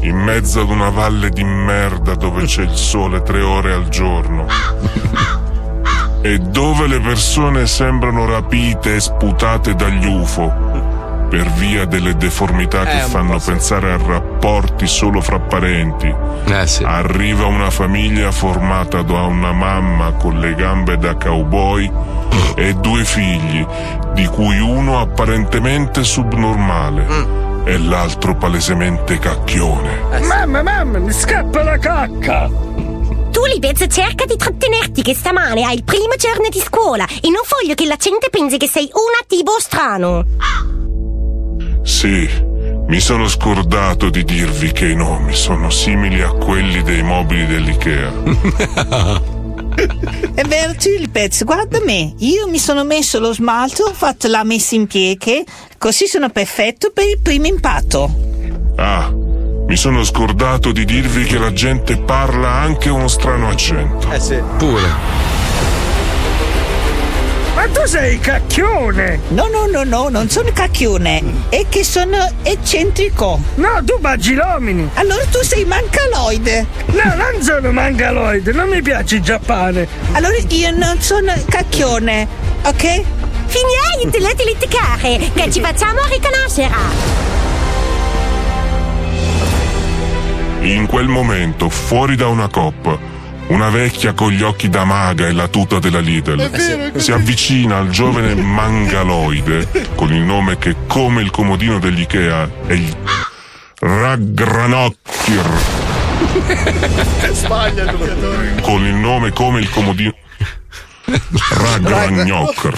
in mezzo ad una valle di merda dove c'è il sole tre ore al giorno. E dove le persone sembrano rapite e sputate dagli UFO per via delle deformità che Eh, un fanno pensare a rapporti solo fra parenti. Arriva una famiglia formata da una mamma con le gambe da cowboy e due figli, di cui uno apparentemente subnormale e l'altro palesemente cacchione. Mamma, mamma, mi scappa la cacca! Tu Lipez cerca di trattenerti che stamane hai il primo giorno di scuola e non voglio che la gente pensi che sei un attivo strano. Sì, mi sono scordato di dirvi che i nomi sono simili a quelli dei mobili dell'IKEA. È vero, Tulipez, guarda me. Io mi sono messo lo smalto, ho fatto la messa in pieghe, così sono perfetto per il primo impatto. Ah, mi sono scordato di dirvi che la gente parla anche uno strano accento. Eh sì. Pure. Ma tu sei cacchione! No, no, no, no, non sono cacchione, è che sono eccentrico. No, tu bagilomini! Allora tu sei mancaloide. No, non sono mangaloide, non mi piace il Giappone! Allora io non sono cacchione, ok? Finirai di litigare, che ci facciamo riconoscere. In quel momento, fuori da una coppa, una vecchia con gli occhi da maga e la tuta della Lidl vero, si avvicina al giovane mangaloide con il nome che, come il comodino dell'Ikea, è il Raggranocchir. Sbaglia il. Con il nome come il comodino. Ragragnoccher.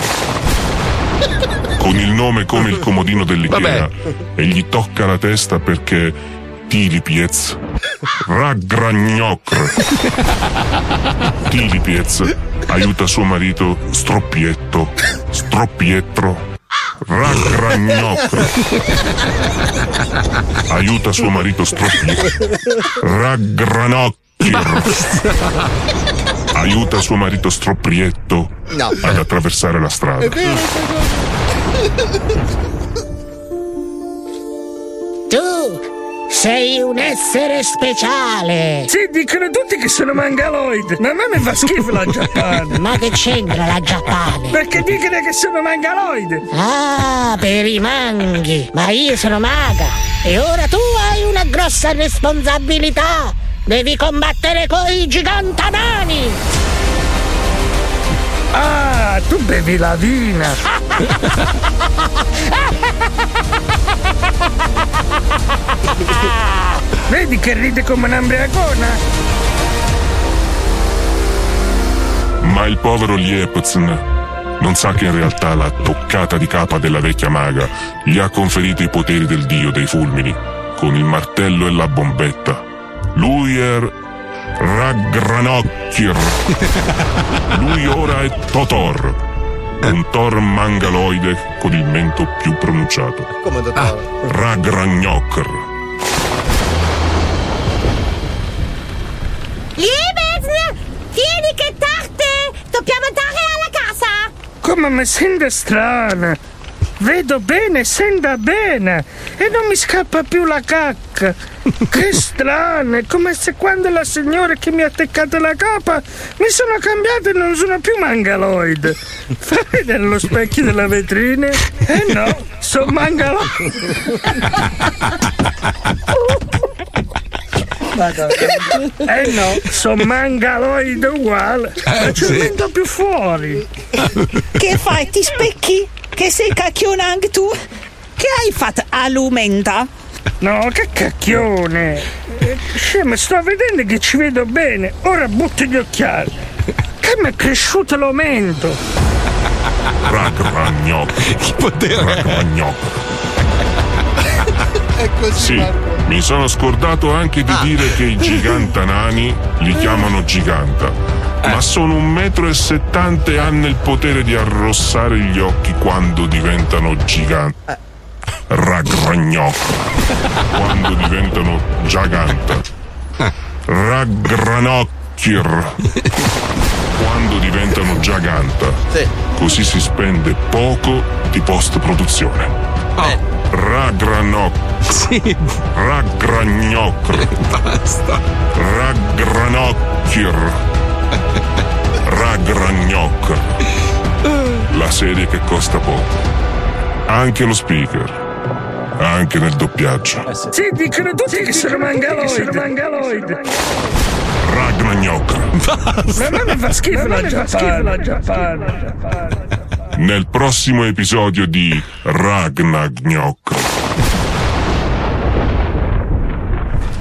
Con il nome come il comodino dell'Ikea. Vabbè. E gli tocca la testa perché Tilipiez. Ragragnoccher. Tilipiez aiuta suo marito Stroppietto. Stroppietro. Ragragnoccher. Aiuta suo marito Stroppietro. Raggranocchir. Aiuta suo marito Stroppietto No. ad attraversare la strada. È vero, Tu sei un essere speciale. Sì, dicono tutti che sono mangaloid, ma a me mi fa schifo la Giappone. Ma che c'entra la Giappone? Perché dicono che sono mangaloid. Ah, per i manghi. Ma io sono maga. E ora tu hai una grossa responsabilità. Devi combattere con i gigantanani. Ah, tu bevi la vina. Vedi che ride come un'ambriacona? Ma il povero Liepzn non sa che in realtà la toccata di capa della vecchia maga gli ha conferito i poteri del dio dei fulmini, con il martello e la bombetta. Lui è Ragranokir. Lui ora è Totor, un Thor mangaloide con il mento più pronunciato. Come dottor? Ragnarok. Liebes, tieni che tarte! Dobbiamo andare alla casa! Come mi sento strana. Vedo bene, senta bene e non mi scappa più la cacca. Che strano, è come se quando la signora che mi ha attaccato la capa mi sono cambiato e non sono più mangaloid. Fai vedere lo specchio della vetrina? Eh no, sono mangaloid. Eh no, sono mangaloid uguale. Ma c'è sì. mento più fuori. Che fai? Ti specchi? Che sei cacchione anche tu? Che hai fatto all'umenta? No, che cacchione! Eh, Scemo, sto vedendo che ci vedo bene. Ora butto gli occhiali. Che mi è cresciuto l'aumento. Ragnarok. Che potere Ragnarok. È così. Sì, mi sono scordato anche di dire che i gigantanani li chiamano giganta. Ma sono un metro e settanta e hanno il potere di arrossare gli occhi quando diventano giganti. Ragnarok. Quando diventano giganta. Ragranokir. Quando diventano giganta. Così si spende poco di post produzione. Ragranok. Sì. Ragnarok. Basta. Ragranokir. Ragnarok. La serie che costa poco. Anche lo speaker. Anche nel doppiaggio. Sì, dicono tutti che sono mangaloid. Ragnarok. Ma a me mi fa schifo la Giappone. Nel prossimo episodio di Ragnarok.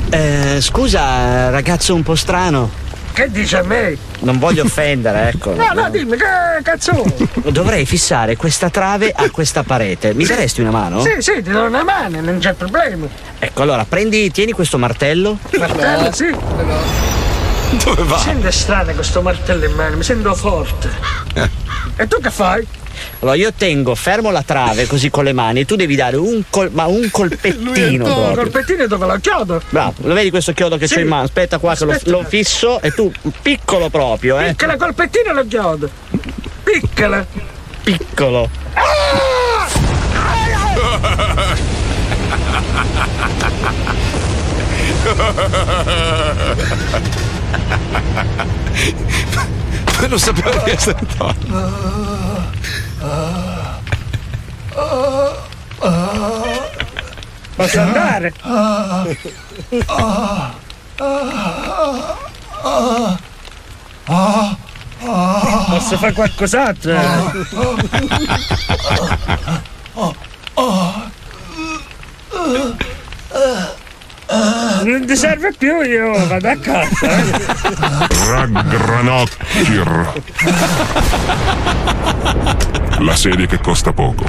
Eh, scusa, ragazzo un po' strano. Che dice a me? Non voglio offendere, ecco. No, no, dimmi, che cazzo? Dovrei fissare questa trave a questa parete. Mi daresti una mano? Sì, sì, ti do una mano, non c'è problema. Ecco, allora prendi, tieni questo martello. Martello, sì. Dove Mi sento strano con sto martello in mano, mi sento forte. E tu che fai? Allora io tengo fermo la trave così con le mani e tu devi dare un, col- ma un colpettino proprio. colpettino dove lo chiodo? Bravo, lo vedi questo chiodo che Sì. c'ho in mano? Aspetta qua che lo, Aspetta. lo fisso e tu piccolo proprio, eh. Piccola colpettino lo chiodo. Piccola. Piccolo. Ma non sapevo di essere Posso andare? Posso fare qualcos'altro? Non ti serve più, io vado a casa. eh. Ragnarokir. La serie che costa poco.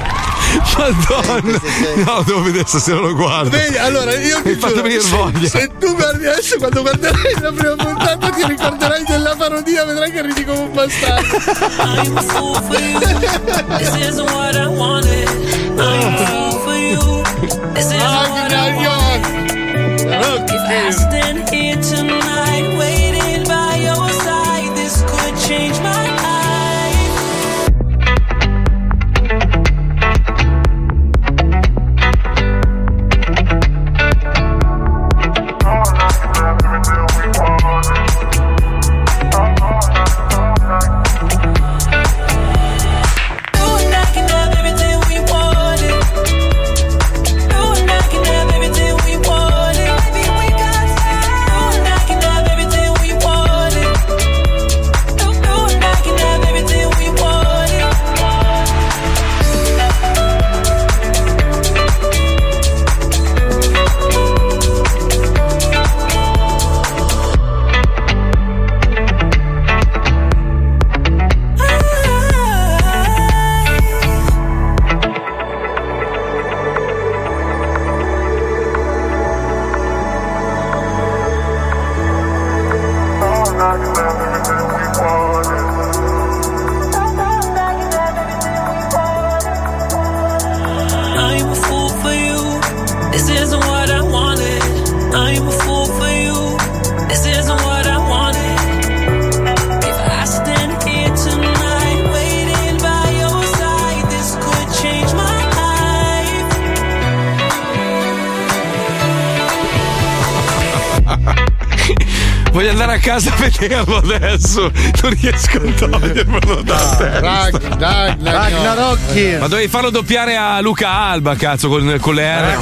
Madonna! No, devo vedere se non lo guardo. Vedi, allora io ti giuro, venire se- voglia. Se tu guardi adesso, quando guarderai la prima puntata, ti ricorderai della parodia, vedrai che ridi come un bastardo. I'm fool for you. This isn't what I wanted. I'm for you. This isn't what I wanted. Look if I stand here tonight waiting by your side, this could change my life. Vederlo adesso. Non riesco a togliermelo da testa. Ragnarok. Ma dovevi farlo doppiare a Luca Alba, cazzo, con, con le R.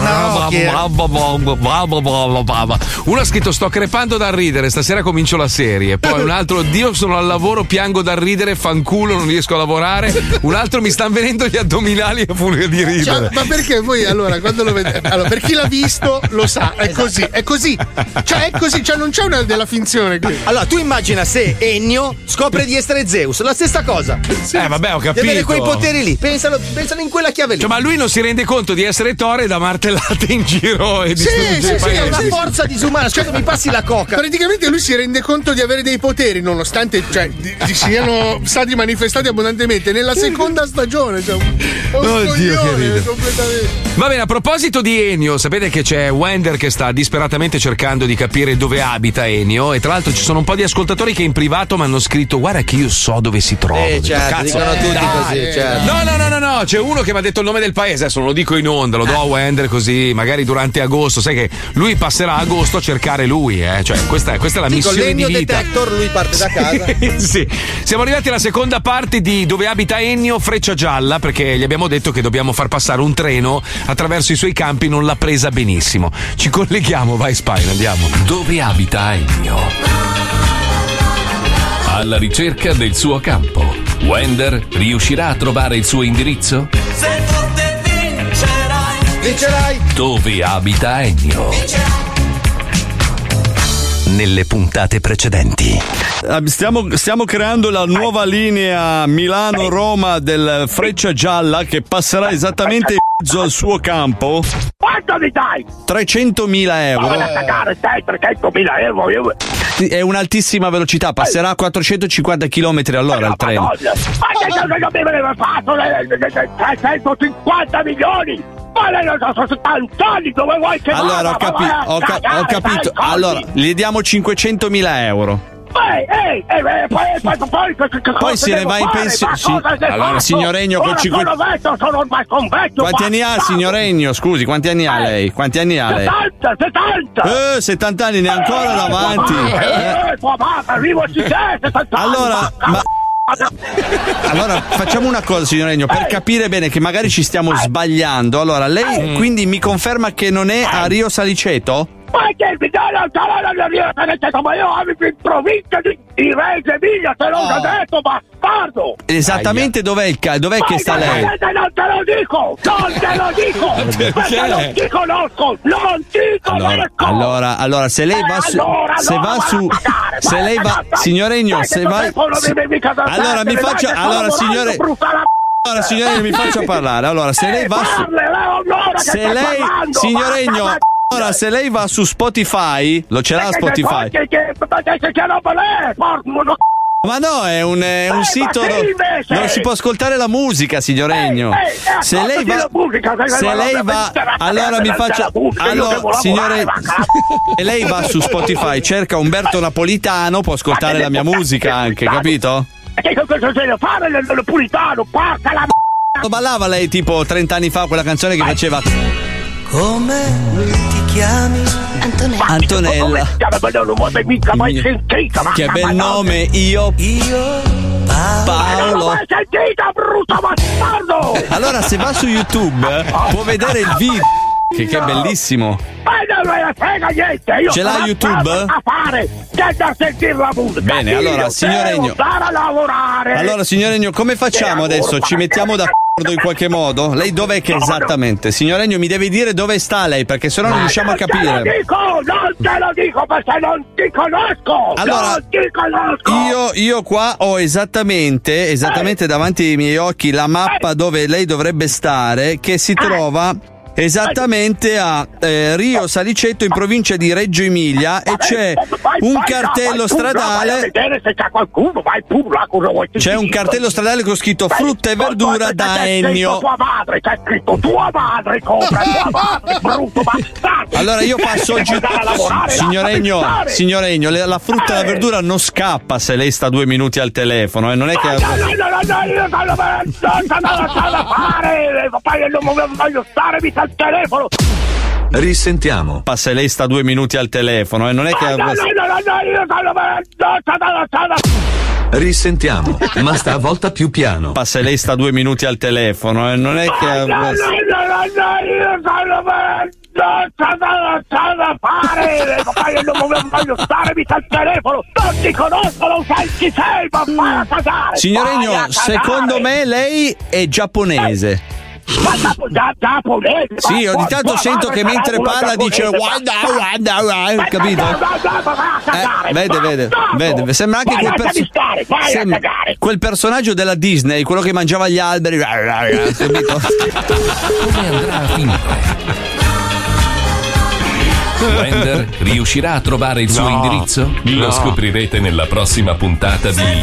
Uno ha scritto sto crepando dal ridere, stasera comincio la serie. Poi un altro, Dio sono al lavoro, piango dal ridere, fanculo, non riesco a lavorare. Un altro mi stanno venendo gli addominali a furia di ridere. Cioè, ma perché voi allora quando lo vedete? Allora, per chi l'ha visto lo sa, è Esatto. così, è così. Cioè, è così, cioè non c'è una della finzione qui. Allora, tu immagina se Ennio scopre di essere Zeus, la stessa cosa. Eh, vabbè, ho Di avere capito. quei poteri lì. Pensalo, pensalo in quella chiave lì. Cioè, ma lui non si rende conto di essere Thor e da martellate in giro e Sì, distrugge sì, sì, paesi. è una forza disumana. Cioè, mi passi la coca. Praticamente lui si rende conto di avere dei poteri, nonostante cioè, di, di siano stati manifestati abbondantemente nella seconda stagione. Cioè, un, un Oddio, che ride. completamente. Va bene, a proposito di Enio, sapete che c'è Wender che sta disperatamente cercando di capire dove abita Enio e tra l'altro ci sono un po' di ascoltatori che in privato mi hanno scritto guarda che io so dove si trova. Eh, certo, "Cazzo, dicono tutti dai." così, certo. No, no, no, no, no, c'è uno che mi ha detto il nome del paese, adesso non lo dico in onda, lo do a Wender così, magari durante agosto, sai che lui passerà agosto a cercare lui, eh? cioè questa è, questa è la con missione di vita. detector lui parte da casa. sì. Siamo arrivati alla seconda parte di dove abita Ennio, Freccia Gialla, perché gli abbiamo detto che dobbiamo far passare un treno attraverso i suoi campi, non l'ha presa benissimo. Ci colleghiamo, vai Spine, andiamo. Dove abita Ennio? Alla ricerca del suo campo. Wender riuscirà a trovare il suo indirizzo? Se forte vincerai. Vincerai. Dove abita Ennio? Nelle puntate precedenti. Stiamo, stiamo creando la nuova linea Milano-Roma del Freccia Gialla che passerà esattamente in mezzo al suo campo. Quanto mi dai? 300.000 Ma euro. vai a cagare, sei 300.000 euro. Io... È un'altissima velocità, passerà a 450 km all'ora il treno. Ma che mi aveva fatto? Le- le- le- le 350 milioni? Ma lei non so, sono tanti anni, dove vuoi che Allora, ho, capi- Ma ho ca- cagare, ho capito. Allora, gli diamo 500.000 euro. Ehi, ehi, eh, poi, poi, se ne va in pensione. Sì. Allora, fatto? signoregno, con Ora 50. sono vecchio, sono ormai con vecchio. Quanti anni ha bastardo. signoregno? Scusi, quanti anni ha lei? Quanti anni ha lei? 70, 70! Eh, 70 anni, ne ha ancora davanti. Eh, Eh. eh, tua mamma, arrivo a 70 anni, Allora, ma- Allora, facciamo una cosa, signor Regno, per capire bene che magari ci stiamo sbagliando. Allora, lei quindi mi conferma che non è a Rio Saliceto? Ma che mi dai la parola di Rio Saliceto, ma io abito in provincia di, di Reggio Emilia, te l'ho già detto, bastardo! Esattamente dov'è il ca- dov'è che sta lei? Non te lo dico! Non te lo dico! Perché? Perché non ti conosco! Non ti Allora, conosco! allora, allora, se lei va su, allora, se va vai su, se vai lei va, cagare. signor Regno, Dai, se va, se- allora mi faccia, allora signore, allora signore mi faccia parlare. Allora, se lei va su, che se lei, parlando, allora se lei va su Spotify, lo ce l'ha che- Spotify? Ma Ma no, è un, è un Eh, sito ma sì, dove invece! dove si può ascoltare la musica, signor Regno. eh, eh, Se lei va, musica, se ma lei non va, allora mi faccia, allora, signore, se lei va su Spotify, cerca Umberto Napolitano, può ascoltare la mia musica anche, capito? Che cosa deve fare il il puritano? Porca la Lo ballava lei tipo 30 anni fa quella canzone che faceva Come ti chiami? Antonella. Antonella. Che bel nome, io Io Ma non l'ho Paolo. mai sentita, brutto bastardo! Allora, se va su YouTube, eh, può vedere il video. Che, che è bellissimo. Ma non me ne frega niente! Io Ce l'ha YouTube? A fare! C'è da sentire la musica! Bene, allora, signor lavorare! Allora, signor Regno, come facciamo adesso? Ci mettiamo d'accordo in qualche modo? Lei dov'è che esattamente? Signor Regno, mi deve dire dove sta lei, perché sennò non riusciamo a Non te lo capire. dico! Non te lo dico perché non ti conosco! Allora, non ti conosco! Io, io qua ho esattamente, esattamente davanti ai miei occhi la mappa dove lei dovrebbe stare, che si trova Esattamente a eh, Rio Salicetto in provincia di Reggio Emilia e c'è un cartello stradale. c'è un cartello stradale con scritto frutta e verdura da Ennio. scritto tua madre, c'è scritto tua madre, compra tua madre, brutto bastardo. Allora io passo oggi. Signor stare. signor le- la frutta e la verdura non scappa se lei sta due minuti al telefono, eh, non è che. No, no, no, no, no, io sono per- non voglio stare al telefono. Risentiamo. Se lei sta due minuti al telefono, eh, non è che. Risentiamo, ma stavolta più piano. Se lei sta due minuti al telefono, eh, non è che. Da fare, poi non voglio stare mica al telefono. Non ti conosco, non sai chi sei, ma vai a cagare. Signor vai a Egno, cagare. secondo me lei è giapponese. Già- giapponese, Sì, ogni tanto sento che mentre parla dice guarda, guarda, guarda, capito? Eh, vede, vede, vede, sembra anche quel, sembra- cagare. quel personaggio della Disney, quello che mangiava gli alberi. capito? Come andrà a finire? Wender riuscirà a trovare il suo No. indirizzo? Lo No. scoprirete nella prossima puntata di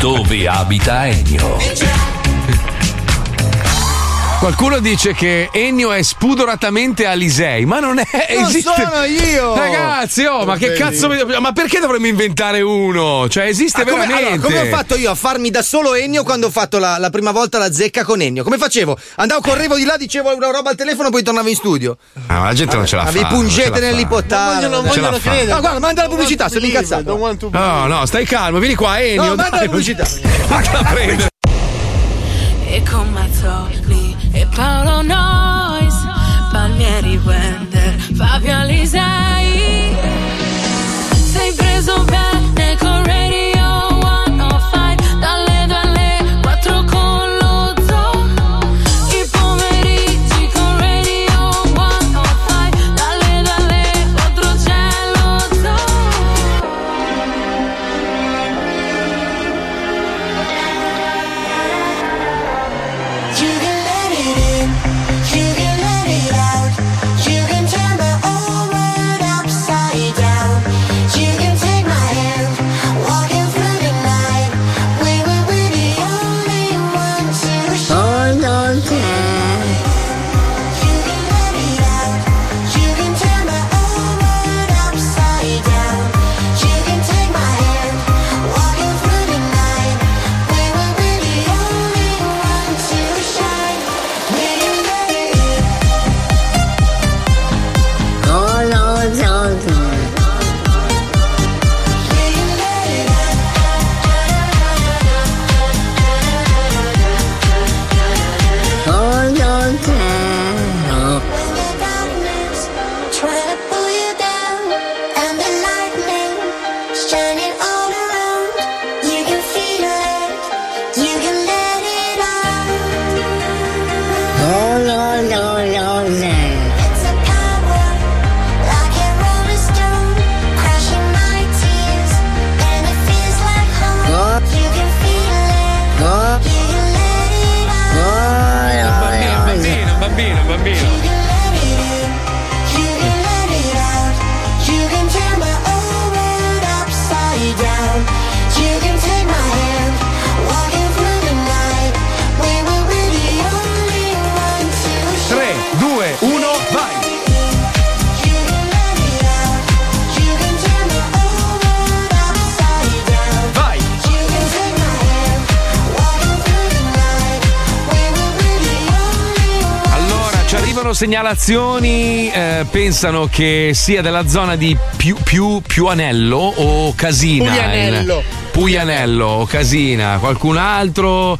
Dove abita Ennio? Qualcuno dice che Ennio è spudoratamente Alisei, ma non è. Non esiste. sono io! Ragazzi, oh, ma che cazzo. mi- Ma perché dovremmo inventare uno? Cioè, esiste Ah, come, veramente. allora, come ho fatto io a farmi da solo Ennio quando ho fatto la, la prima volta la zecca con Ennio? Come facevo? Andavo, correvo di là, dicevo una roba al telefono, poi tornavo in studio. Ah, ma la gente non ce la fa. Avevi non ce pungete la nell'ipottale. Non ce la fa. Ah, guarda, manda la pubblicità, sono incazzato. No, no, stai calmo, vieni qua, Ennio. No, manda dai, la pubblicità. Vattela a prendere. E con Mazzoli Paolo Nois, Palmieri Wender, Fabio Alisei. Sei preso bene segnalazioni, eh, pensano che sia della zona di più, più, più Anello o Casina. Puglianello. Puglianello o Casina. Qualcun altro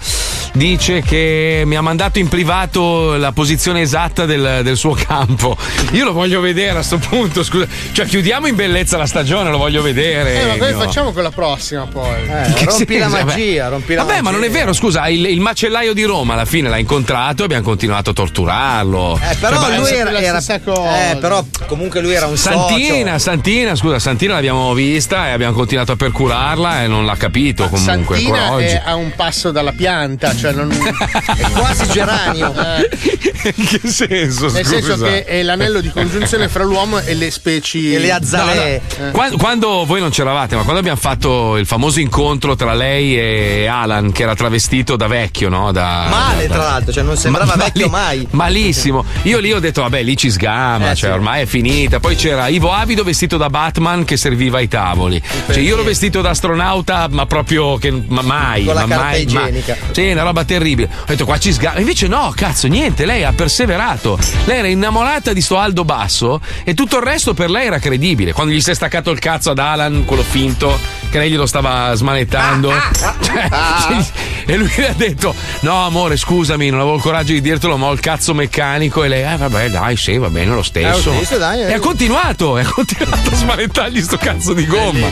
dice che mi ha mandato in privato la posizione esatta del, del suo campo. Io lo voglio vedere a sto punto, scusa. Cioè, chiudiamo in bellezza la stagione, lo voglio vedere. Eh, no. facciamo quella prossima poi. Che rompi la magia, Vabbè. rompi la Vabbè, ma non è vero, scusa, il, il macellaio di Roma alla fine l'ha incontrato e abbiamo continuato a torturarlo. Eh, però Cioè, lui era, era- eh, però comunque lui era un Santina, socio. Santina, scusa, Santina l'abbiamo vista e abbiamo continuato a percurarla e non l'ha capito comunque Santina ancora oggi. è a un passo dalla pianta, cioè cioè non. È quasi geranio. In che senso? Nel scusa? senso che è l'anello di congiunzione fra l'uomo e le specie. E le azzalee. No, no. Quando, quando voi non c'eravate, ma quando abbiamo fatto il famoso incontro tra lei e Alan, che era travestito da vecchio, no? Da, Male, da- tra l'altro, cioè non sembrava Ma- vecchio mali- mai. Malissimo. Io lì ho detto, vabbè, lì ci sgama, Eh, cioè sì. ormai è finita. Poi c'era Ivo Avido vestito da Batman che serviva ai tavoli. Cioè, io ero vestito da astronauta, ma proprio che ma mai. Con la ma carta mai, ma- igienica. sì, una roba terribile. Ho detto, qua ci sgama. Invece no, cazzo, niente, lei ha perseverato. Lei era innamorata di sto Aldo Basso e tutto il resto per lei era credibile. Quando gli si è staccato il cazzo ad Alan, quello finto, che lei glielo stava smanettando. Cioè, sì, e lui le ha detto: No, amore, scusami, non avevo il coraggio di dirtelo, ma ho il cazzo meccanico. E lei, eh, vabbè, dai, sì, va bene lo stesso. Eh, stesso, dai, eh. e ha continuato, e ha continuato a smanettargli sto cazzo di gomma.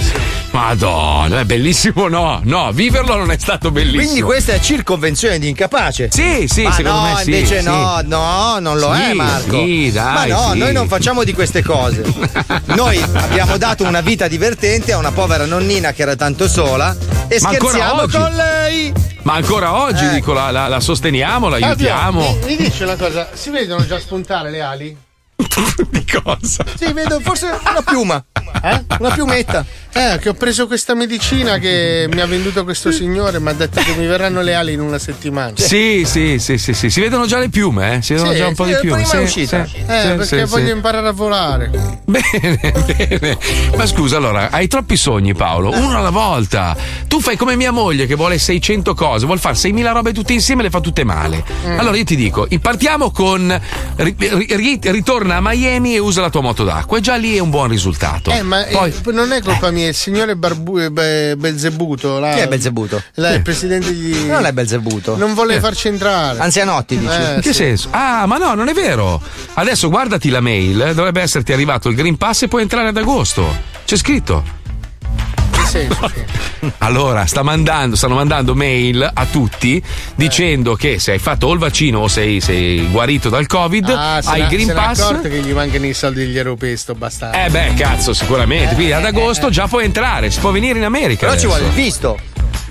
Madonna, è bellissimo, no, no, viverlo non è stato bellissimo. Quindi questa è circonvenzione di incapace. Sì, sì, Ma secondo no, me sì, invece sì. no, no, non lo Sì, è Marco. sì, dai, Ma no, sì. noi non facciamo di queste cose. Noi abbiamo dato una vita divertente a una povera nonnina che era tanto sola e Ma scherziamo con lei. Ma ancora oggi, Eh. dico, la, la- la sosteniamo, la aiutiamo. Mi, mi dici una cosa, si vedono già spuntare le ali? di cosa? Sì, vedo forse una piuma. Eh? Una piumetta. Eh, che ho preso questa medicina che mi ha venduto questo signore, mi ha detto che mi verranno le ali in una settimana. Sì, sì, sì, sì, sì, si vedono già le piume, eh? Si vedono Sì, già un po' sì, di piume. prima è Sì, uscita. sì, Eh, sì, perché sì, voglio sì. imparare a volare. Bene, bene. Ma scusa, allora, hai troppi sogni, Paolo. Uno alla volta. Tu fai come mia moglie che vuole 600 cose, vuol fare 6.000 robe tutte insieme e le fa tutte male. Mm. Allora io ti dico, partiamo con ri- ri- ritorna a Miami e usa la tua moto d'acqua. E già lì è un buon risultato. Eh, ma eh, Poi, non è colpa mia, il signore Barbu- eh, Be- Belzebuto. là- Chi è Belzebuto? là, il presidente di. Non è Belzebuto. Non vuole Eh. farci entrare. Anzianotti, dici? Eh, in che sì. senso? Ah, ma no, non è vero. Adesso guardati la mail, dovrebbe esserti arrivato il Green Pass e puoi entrare ad agosto. C'è scritto. Senso? Allora, sta mandando, stanno mandando mail a tutti dicendo che se hai fatto o il vaccino o sei, sei guarito dal Covid, Ah, hai il Green se Pass. accorto che gli mancano i soldi degli europei, sto bastardo. Eh beh, cazzo, sicuramente. Quindi ad agosto già puoi entrare, si può venire in America. Però ci adesso. vuole il visto.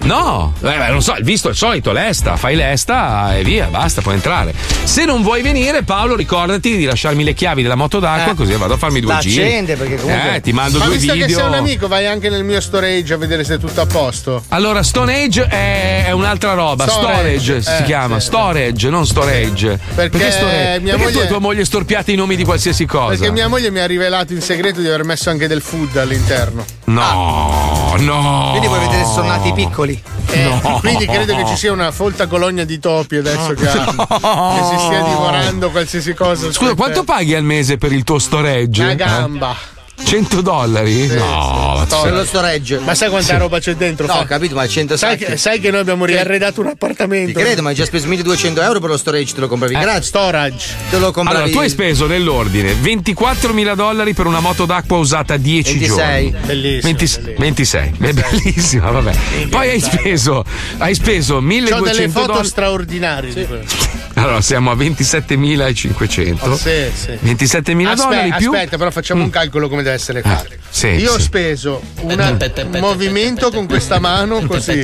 No, eh, beh, non so, il visto è il solito, l'esta, fai l'esta e via, basta, puoi entrare. Se non vuoi venire, Paolo, ricordati di lasciarmi le chiavi della moto d'acqua, Eh. così vado a farmi due giri. accende, perché comunque- Eh, ti mando Ma due visto video. che sei un amico, vai anche nel mio storage a vedere se è tutto a posto. Allora, Stone Age è, è un'altra roba. Storage, Storage, si eh, chiama. sì. Storage, non storage. Perché storage? mia Perché tu moglie- e tua moglie storpiate i nomi di qualsiasi cosa? Perché mia moglie mi ha rivelato in segreto di aver messo anche del food all'interno. No, no. Quindi vuoi vedere se sono nati i piccoli? Eh, No. Quindi credo che ci sia una folta colonia di topi adesso che, ha- che si stia divorando qualsiasi cosa. Scusa, quanto paghi al mese per il tuo storage? Una Eh? Gamba. 100 dollari? no, ma Sto- Per lo storage. Ma sai quanta Sì. roba c'è dentro? No, Fa- ho capito, ma 100 sai, che, sai che noi abbiamo riarredato un Ti appartamento? credo, ma hai già speso 1200 euro per lo storage, te lo compravi Eh, gratis. storage. Te lo compravi. Allora, tu hai speso nell'ordine 24.000 dollari per una moto d'acqua usata 10 26. giorni. Bellissimo. 20 bellissimo. 26, Beh, bellissima, vabbè. Poi hai speso, hai speso Ho 1200 delle foto dollari. straordinarie. di quello. Allora, siamo a 27.500. Oh, sì, sì. 27.000 Aspetta, dollari più. aspetta, però facciamo un calcolo come deve essere fatto. sì, Io ho speso un movimento con questa mano così.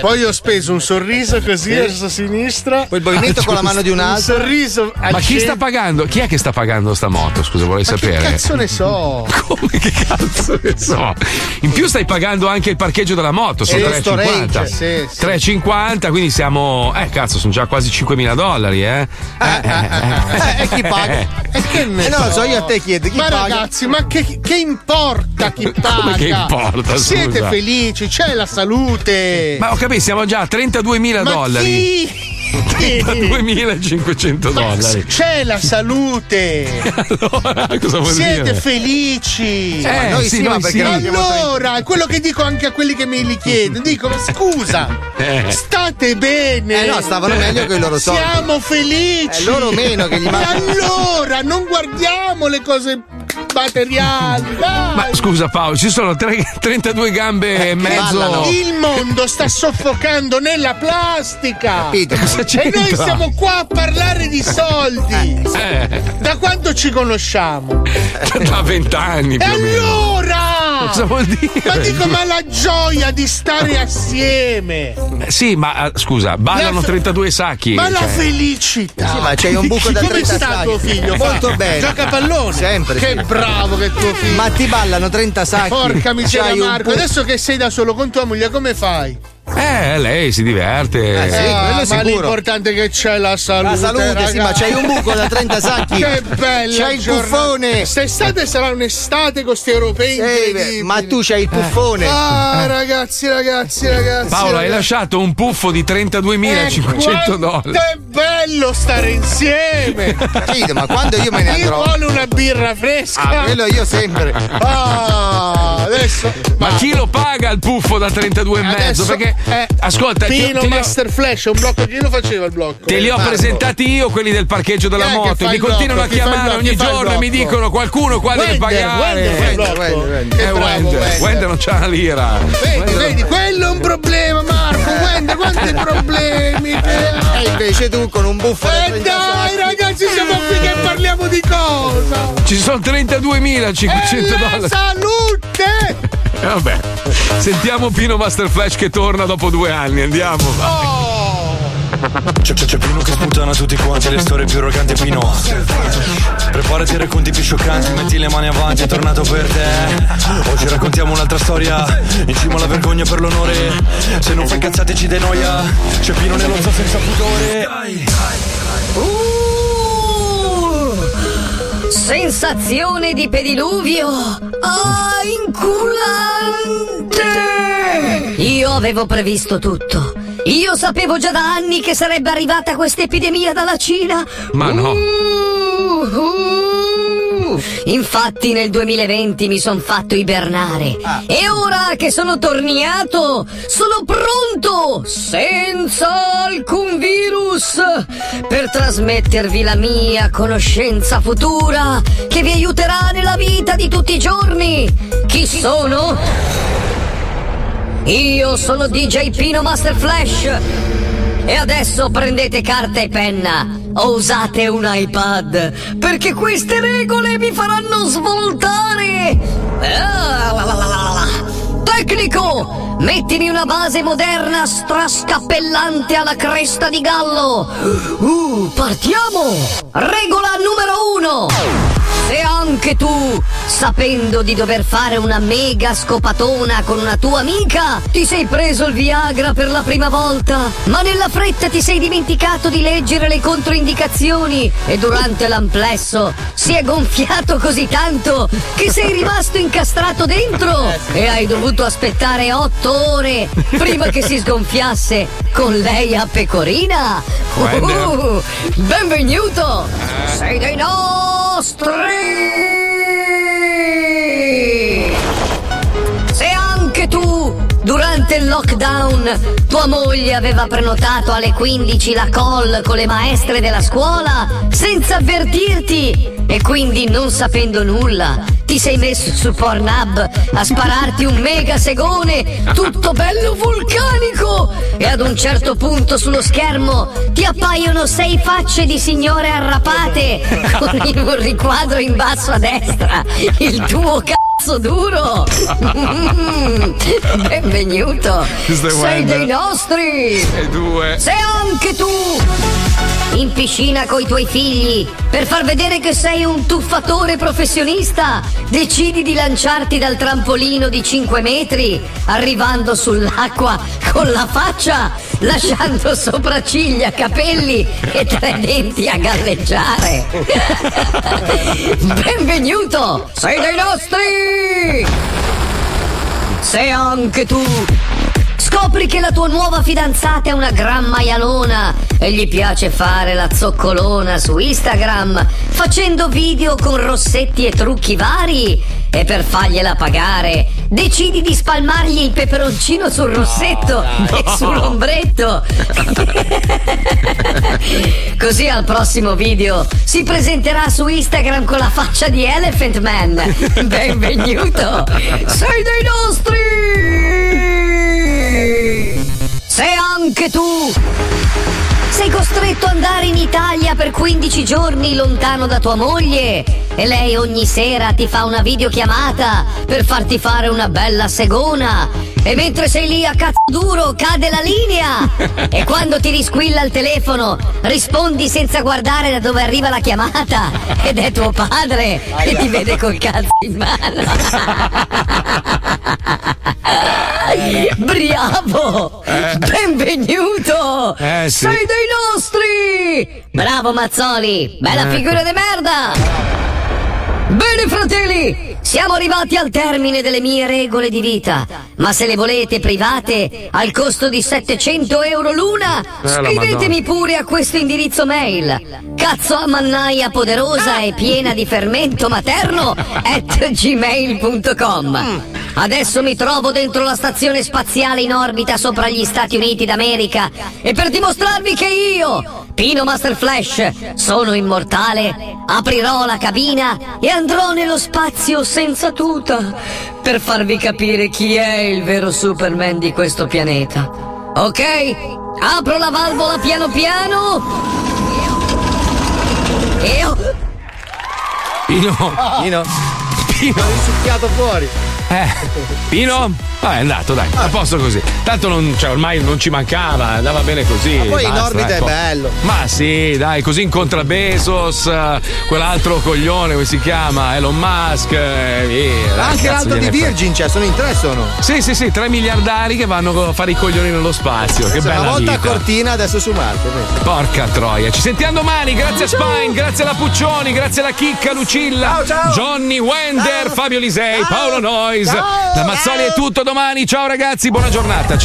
Poi ho speso un sorriso così verso sinistra. Poi il movimento con la mano di un altro. Un sorriso Ma chi sta pagando? Chi è che sta pagando sta moto? Scusa, vorrei Ma che sapere. cazzo ne so? Come che cazzo ne so? In più stai pagando anche il parcheggio della moto, sono E lo 3,50. storage, sì, sì. 3,50, quindi siamo. Eh, cazzo, sono già quasi 5.000 dollari, eh? Eh, eh, Eh, e chi paga? E che ne Eh, lo so, so? io a te chiedo, chi ma paga? ragazzi, ma che, che importa chi paga? Come che importa, Siete scusa? felici, c'è la salute. Ma ho capito, siamo già a 32.000 Ma dollari. chi? 32.500 Ma dollari. C'è la salute. Allora, cosa vuol Siete dire? felici. Eh, Ma noi sì, sì, ma perché sì. Allora, è quello che dico anche a quelli che me li chiedono. Dico, ma scusa, Eh. state bene. Eh no, stavano meglio con i loro soldi. Siamo felici. Eh, loro meno che gli E mancano. allora, non guardiamo le cose materiali. Dai. Ma scusa Paolo, ci sono tre- 32 gambe e mezzo. ballano. Il mondo sta soffocando nella plastica. Capito? E noi siamo qua a parlare di soldi. Eh, Da quanto ci conosciamo? da vent'anni E allora? Cosa vuol dire? Ma dico, ma la gioia di stare assieme. Eh, Sì, ma eh, scusa, ballano La fe- 32 sacchi. Ma la cioè. felicità. Sì, ma c'hai un buco da Come 30 sta sacchi. tuo figlio? Molto bene. Gioca a pallone. Sempre, Che sì. bravo che è tuo figlio. Ma ti ballano 30 sacchi. Porca miseria, Marco. Adesso che sei da solo con tua moglie, come fai? Eh, lei si diverte. Ah, ma l'importante è che c'è la salute. La salute, sì, ma c'hai un buco da 30 sacchi. Che bella C'hai il giornata. puffone. Quest'estate sarà un'estate con sti europei incredibili. ma tu c'hai il puffone. Ah, ragazzi, ragazzi, ragazzi. Paolo, hai ragazzi. lasciato un puffo di 32.500 Eh, dollari. è bello stare insieme. Sì, ma quando io me ne Mi andrò? vuole una birra fresca. Ah, quello io sempre. Ah, adesso. Ma chi lo paga il puffo da 32 e mezzo? Adesso, Perché, eh, ascolta, ti- Pino li ho- Master Flash, è un blocco. Chi lo faceva il blocco? Te li ho Marco. presentati io, quelli del parcheggio della che moto. e Mi continuano a blocco? Il chiamare ogni giorno e mi dicono qualcuno qua deve Wender, pagare. Wender. Che Eh, Wender. Wender. Wender non c'ha una lira. Vedi, Wender- vedi, quello è un problema, Marco. Wender, quanti problemi che hai. E invece tu con un buffo da Eh 30 dai, ragazzi, siamo qui che parliamo di cosa? Ci sono 32.500 E la dollari. salute! Eh, vabbè. Sentiamo Pino Master Flash che torna dopo due anni. Andiamo. C'è, c'è, c'è Pino che sputana tutti quanti le storie più arroganti Pino Preparati ai racconti più scioccanti Metti le mani avanti, è tornato per te Oggi raccontiamo un'altra storia In cima alla vergogna per l'onore Se non fai cazzate ci dai noia C'è Pino nello zoo senza pudore Uh, sensazione di pediluvio. Ah, inculante. Io avevo previsto tutto. Io sapevo già da anni che sarebbe arrivata questa epidemia dalla Cina. Ma no. Uh, uh. Infatti nel 2020 mi son fatto ibernare e ora che sono torniato sono pronto senza alcun virus per trasmettervi la mia conoscenza futura che vi aiuterà nella vita di tutti i giorni. Chi sono? Io sono DJ Pino Master Flash e adesso prendete carta e penna o usate un iPad perché queste regole vi faranno svoltare. Ah. Tecnico, mettimi una base moderna strascappellante alla cresta di gallo. Uh, partiamo! Regola numero uno. Se anche tu, sapendo di dover fare una mega scopatona con una tua amica, ti sei preso il Viagra per la prima volta, ma nella fretta ti sei dimenticato di leggere le controindicazioni e durante l'amplesso si è gonfiato così tanto che sei rimasto incastrato dentro e hai dovuto aspettare otto ore prima che si sgonfiasse con lei a pecorina. Uh, benvenuto! Sei dei nostri! Se durante il lockdown, tua moglie aveva prenotato alle 15 la call con le maestre della scuola senza avvertirti e quindi non sapendo nulla, ti sei messo su Pornhub a spararti un mega segone tutto bello vulcanico e ad un certo punto sullo schermo ti appaiono sei facce di signore arrapate con un riquadro in basso a destra il tuo cazzo duro. Mm, benvenuto sei dei nostri. E due. se anche tu in piscina coi tuoi figli per far vedere che sei un tuffatore professionista, decidi di lanciarti dal trampolino di 5 metri, arrivando sull'acqua con la faccia, lasciando sopracciglia, capelli e tre denti a galleggiare. Benvenuto, sei dei nostri! Se anche tu scopri che la tua nuova fidanzata è una gran maialona e gli piace fare la zoccolona su Instagram facendo video con rossetti e trucchi vari e per fargliela pagare decidi di spalmargli il peperoncino sul rossetto e sull'ombretto. Così al prossimo video si presenterà su Instagram con la faccia di Elephant Man. Benvenuto. Sei dei nostri se anche tu sei costretto ad andare in Italia per 15 giorni lontano da tua moglie e lei ogni sera ti fa una videochiamata per farti fare una bella segona e mentre sei lì a cazzo duro cade la linea e quando ti risquilla il telefono rispondi senza guardare da dove arriva la chiamata ed è tuo padre che ti vede col cazzo in mano. Bravo! Benvenuto! Eh, sì. Sei dei nostri! Bravo Mazzoli! Bella Eh. figura di merda! Bene fratelli, siamo arrivati al termine delle mie regole di vita, ma se le volete private al costo di 700 euro l'una, Eh, scrivetemi pure a questo indirizzo mail. Cazzo a mannaia poderosa e piena di fermento materno at gmail.com. Adesso mi trovo dentro la stazione spaziale in orbita sopra gli Stati Uniti d'America e per dimostrarvi che io, Pino Master Flash, sono immortale, aprirò la cabina e andrò nello spazio senza tuta per farvi capire chi è il vero Superman di questo pianeta. Ok? Apro la valvola piano piano. E ho... Pino. Pino. Pino. Hai succhiato fuori. Eh, Pino? Ah, è andato, dai, a posto così. Tanto non, cioè, ormai non ci mancava, andava bene così. Ma poi in basta, orbita è ecco. bello. Ma sì, dai, così incontra Bezos, eh, quell'altro coglione, come si chiama? Elon Musk. eh, dai, Anche l'altro di. Virgin, cioè, sono in tre sono. Sì, sì, sì, tre miliardari che vanno a fare i coglioni nello spazio. Che Una bella volta a vita. Cortina, adesso su Marte. pensa. Porca troia, ci sentiamo domani, grazie a Spine, grazie alla Puccioni, grazie alla Chicca, Lucilla, Johnny Wender, Fabio Lisei, Paolo Nois. Da Mazzoli è tutto domani, ciao ragazzi, buona giornata.